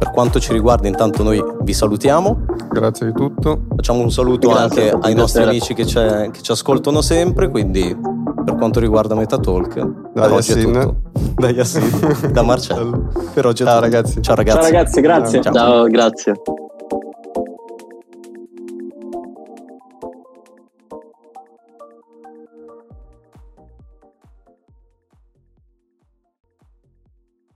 S1: per quanto ci riguarda, intanto noi vi salutiamo.
S2: Grazie di tutto.
S1: Facciamo un saluto Grazie, anche ai nostri amici che, che ci ascoltano sempre. Quindi, per quanto riguarda Metatalk,
S2: da per oggi è tutto.
S1: Da Yassin, da Marcello. Per oggi è
S2: Ciao
S1: tutto.
S2: ragazzi.
S3: Ciao ragazzi.
S4: Ciao ragazzi, grazie.
S3: Ciao,
S4: Ciao grazie.